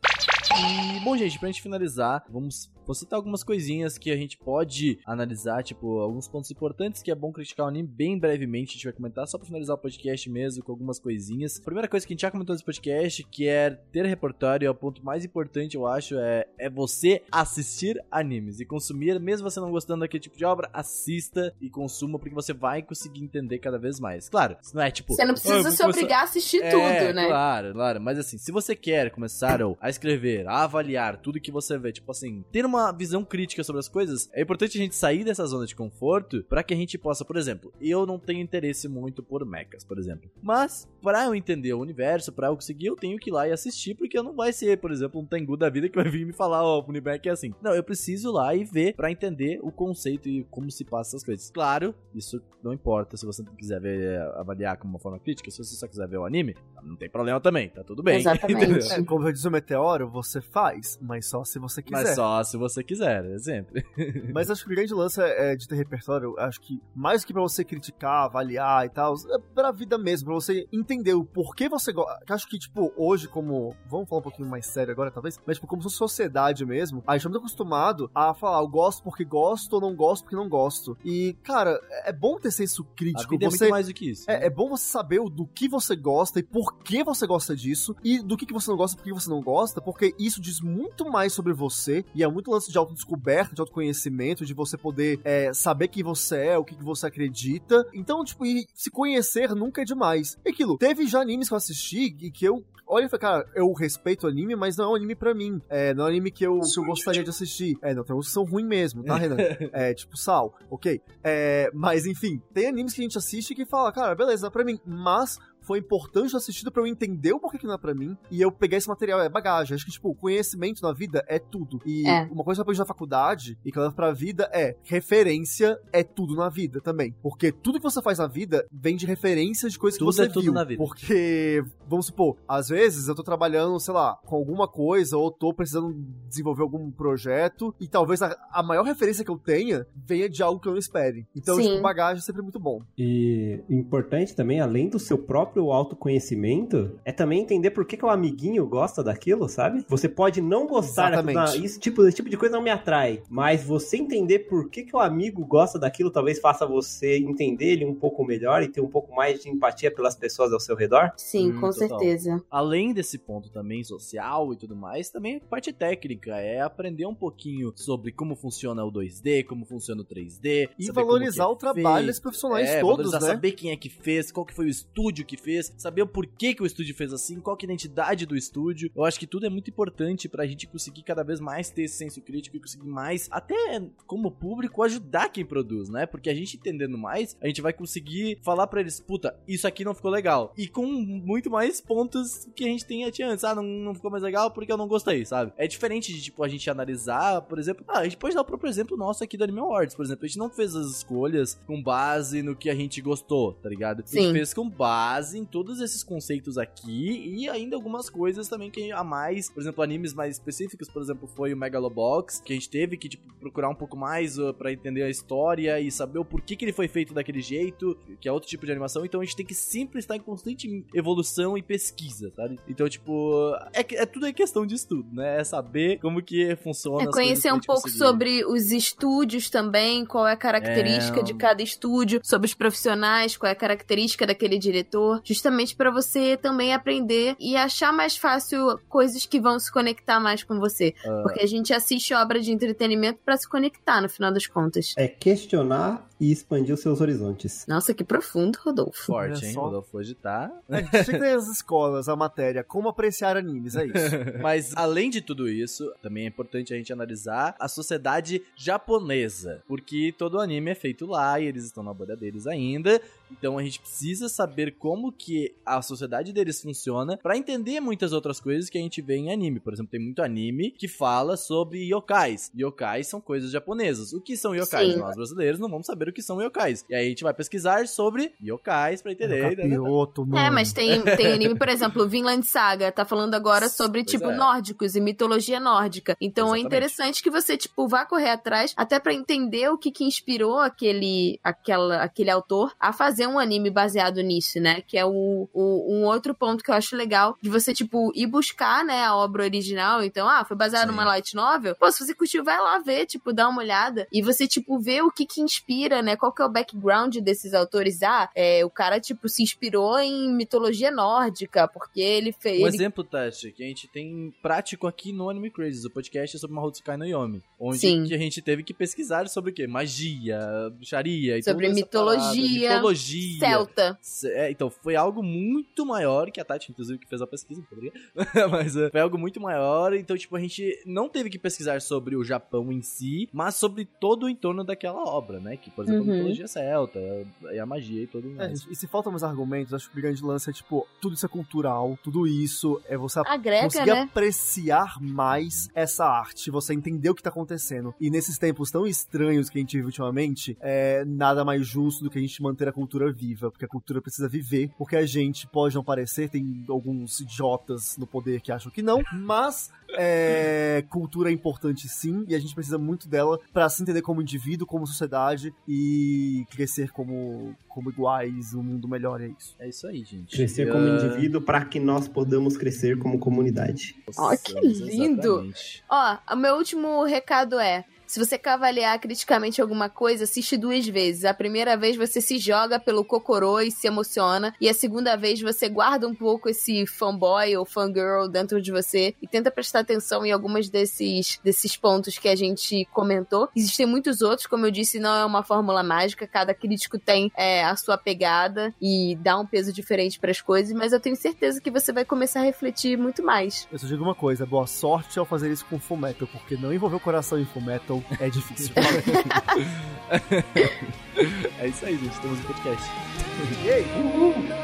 E, bom, gente, pra gente finalizar, vamos vou citar algumas coisinhas que a gente pode analisar, tipo, alguns pontos importantes que é bom criticar o anime bem brevemente. A gente vai comentar só pra finalizar o podcast mesmo, com algumas coisinhas. A primeira coisa que a gente já comentou nesse podcast, que é ter repertório, é o ponto mais importante, eu acho, é, é você assistir animes e consumir, mesmo você não gostando daquele tipo de obra, assista e consuma, porque você vai conseguir entender cada vez mais. Claro, isso não é tipo. Você não "Ah, precisa vou se começar- obrigar a assistir é, tudo, né? Claro, claro. Mas assim, se você quer começar a escrever, a avaliar tudo que você vê, tipo assim, ter uma uma visão crítica sobre as coisas, é importante a gente sair dessa zona de conforto para que a gente possa, por exemplo, eu não tenho interesse muito por mechas, por exemplo. Mas, para eu entender o universo, para eu conseguir, eu tenho que ir lá e assistir, porque não vai ser, por exemplo, um Tengu da vida que vai vir me falar, ó, oh, o Unimech é assim. Não, eu preciso ir lá e ver para entender o conceito e como se passa essas coisas. Claro, isso não importa se você quiser ver, avaliar como uma forma crítica, se você só quiser ver o anime, não tem problema também, tá tudo bem. Exatamente. É, como diz o Meteoro, você faz, mas só se você quiser. Mas só se você quiser, exemplo. *laughs* Mas acho que o grande lance é, de ter repertório, acho que mais do que pra você criticar, avaliar e tal, é pra vida mesmo, pra você entender o porquê você gosta. Acho que, tipo, hoje, como. Vamos falar um pouquinho mais sério agora, talvez, mas, tipo, como sociedade mesmo, a gente é muito acostumado a falar, eu gosto porque gosto ou não gosto porque não gosto. E, cara, é bom ter senso crítico. Vida você... é mais do que isso. É, né? é bom você saber do que você gosta e por que você gosta disso, e do que, que você não gosta e por que você não gosta, porque isso diz muito mais sobre você, e é muito lance de autodescoberta, de autoconhecimento, de você poder é, saber quem você é, o que, que você acredita. Então, tipo, se conhecer nunca é demais. E aquilo, teve já animes que eu assisti e que eu olha e falei, cara, eu respeito o anime, mas não é um anime pra mim. É, não é um anime que eu, que eu gostaria de assistir. É, não, tem uns que são ruins mesmo, tá, Renan? *laughs* é, tipo, Sal, ok. É, mas, enfim, tem animes que a gente assiste que fala, cara, beleza, é pra mim, mas foi importante assistido para eu entender o porquê que não é pra mim. E eu peguei esse material, é bagagem. Acho que, tipo, conhecimento na vida é tudo. E é. uma coisa que eu aprendi na faculdade e que eu levo pra vida é referência é tudo na vida também. Porque tudo que você faz na vida vem de referências de coisas tudo que você é tudo viu. na vida. Porque, vamos supor, às vezes eu tô trabalhando, sei lá, com alguma coisa ou tô precisando desenvolver algum projeto e talvez a, a maior referência que eu tenha venha de algo que eu não espere. Então, tipo, bagagem é sempre muito bom. E importante também, além do seu próprio próprio autoconhecimento é também entender por que, que o amiguinho gosta daquilo, sabe? Você pode não gostar daquilo, não, esse, tipo, esse tipo de coisa não me atrai, mas você entender por que, que o amigo gosta daquilo talvez faça você entender ele um pouco melhor e ter um pouco mais de empatia pelas pessoas ao seu redor. Sim, hum, com total. certeza. Além desse ponto também social e tudo mais, também parte técnica, é aprender um pouquinho sobre como funciona o 2D, como funciona o 3D. E valorizar é o trabalho dos profissionais é, todos, valorizar, né? saber quem é que fez, qual que foi o estúdio que fez, saber o porquê que o estúdio fez assim, qual que é a identidade do estúdio. Eu acho que tudo é muito importante pra gente conseguir cada vez mais ter esse senso crítico e conseguir mais, até como público, ajudar quem produz, né? Porque a gente entendendo mais, a gente vai conseguir falar para eles, puta, isso aqui não ficou legal. E com muito mais pontos que a gente tinha antes. Ah, não, não ficou mais legal porque eu não gostei, sabe? É diferente de, tipo, a gente analisar, por exemplo, ah, a gente pode dar o próprio exemplo nosso aqui do Anime Awards, por exemplo. A gente não fez as escolhas com base no que a gente gostou, tá ligado? Sim. A gente fez com base em todos esses conceitos aqui e ainda algumas coisas também que a mais, por exemplo, animes mais específicos, por exemplo, foi o Megalobox, que a gente teve que tipo, procurar um pouco mais uh, para entender a história e saber o porquê que ele foi feito daquele jeito, que é outro tipo de animação, então a gente tem que sempre estar em constante evolução e pesquisa, sabe? Então, tipo, é, é tudo é questão de estudo, né? É saber como que funciona. É conhecer um pouco conseguir. sobre os estúdios também, qual é a característica é... de cada estúdio, sobre os profissionais, qual é a característica daquele diretor, justamente para você também aprender e achar mais fácil coisas que vão se conectar mais com você. Uh... Porque a gente assiste obra de entretenimento para se conectar, no final das contas. É questionar e expandir os seus horizontes. Nossa, que profundo, Rodolfo. Forte, hein? Rodolfo hoje tá. É, Chega as escolas, a matéria, como apreciar animes, é isso. *laughs* Mas além de tudo isso, também é importante a gente analisar a sociedade japonesa. Porque todo anime é feito lá e eles estão na bolha deles ainda. Então a gente precisa saber como que a sociedade deles funciona para entender muitas outras coisas que a gente vê em anime. Por exemplo, tem muito anime que fala sobre yokais. Yokais são coisas japonesas. O que são yokais? Sim. Nós brasileiros não vamos saber o que são yokais. E aí a gente vai pesquisar sobre yokais pra entender. É, Capioto, mano. é mas tem, tem anime, por exemplo, Vinland Saga tá falando agora sobre, pois tipo, é. nórdicos e mitologia nórdica. Então Exatamente. é interessante que você, tipo, vá correr atrás até para entender o que que inspirou aquele, aquela, aquele autor a fazer um anime baseado nisso, né? Que é o, o, um outro ponto que eu acho legal de você, tipo, ir buscar, né, a obra original. Então, ah, foi baseado Sim. numa light novel. Pô, se você curtiu, vai lá ver, tipo, dá uma olhada. E você, tipo, vê o que que inspira né? Qual que é o background desses autores? Ah, é, o cara, tipo, se inspirou em mitologia nórdica, porque ele fez. Um ele... exemplo, Tati, que a gente tem prático aqui no Anime Crazy, o podcast é sobre Mahotsukai no Yomi. Onde Sim. que a gente teve que pesquisar sobre o quê? Magia, bruxaria e Sobre mitologia, parada. Mitologia. Celta. É, então, foi algo muito maior, que a Tati, inclusive, que fez a pesquisa, obrigado. *laughs* Mas é, foi algo muito maior, então, tipo, a gente não teve que pesquisar sobre o Japão em si, mas sobre todo o entorno daquela obra, né? Que, por exemplo, Uhum. a mitologia celta, e a magia e tudo É, mais. e se faltam mais argumentos, acho que o grande lance é, tipo, tudo isso é cultural, tudo isso é você Agrega, conseguir né? apreciar mais essa arte, você entender o que tá acontecendo. E nesses tempos tão estranhos que a gente vive ultimamente, é nada mais justo do que a gente manter a cultura viva, porque a cultura precisa viver, porque a gente pode não parecer, tem alguns idiotas no poder que acham que não, mas é, cultura é importante sim, e a gente precisa muito dela pra se entender como indivíduo, como sociedade e crescer como, como iguais, um mundo melhor, é isso. É isso aí, gente. Crescer E, como ah, indivíduo para que nós podamos crescer como comunidade. Ó, que nossa, lindo. exatamente. Ó, o meu último recado é. Se você quer avaliar criticamente alguma coisa, assiste duas vezes. A primeira vez você se joga pelo cocorô e se emociona. E a segunda vez você guarda um pouco esse fanboy ou fangirl dentro de você e tenta prestar atenção em algumas desses, desses pontos que a gente comentou. Existem muitos outros, como eu disse, não é uma fórmula mágica. Cada crítico tem é, a sua pegada e dá um peso diferente para as coisas. Mas eu tenho certeza que você vai começar a refletir muito mais. Eu só digo uma coisa, boa sorte ao fazer isso com Fullmetal, porque não envolver o coração em Fullmetal é difícil. *laughs* É isso aí, gente. Temos um podcast. e aí? ロス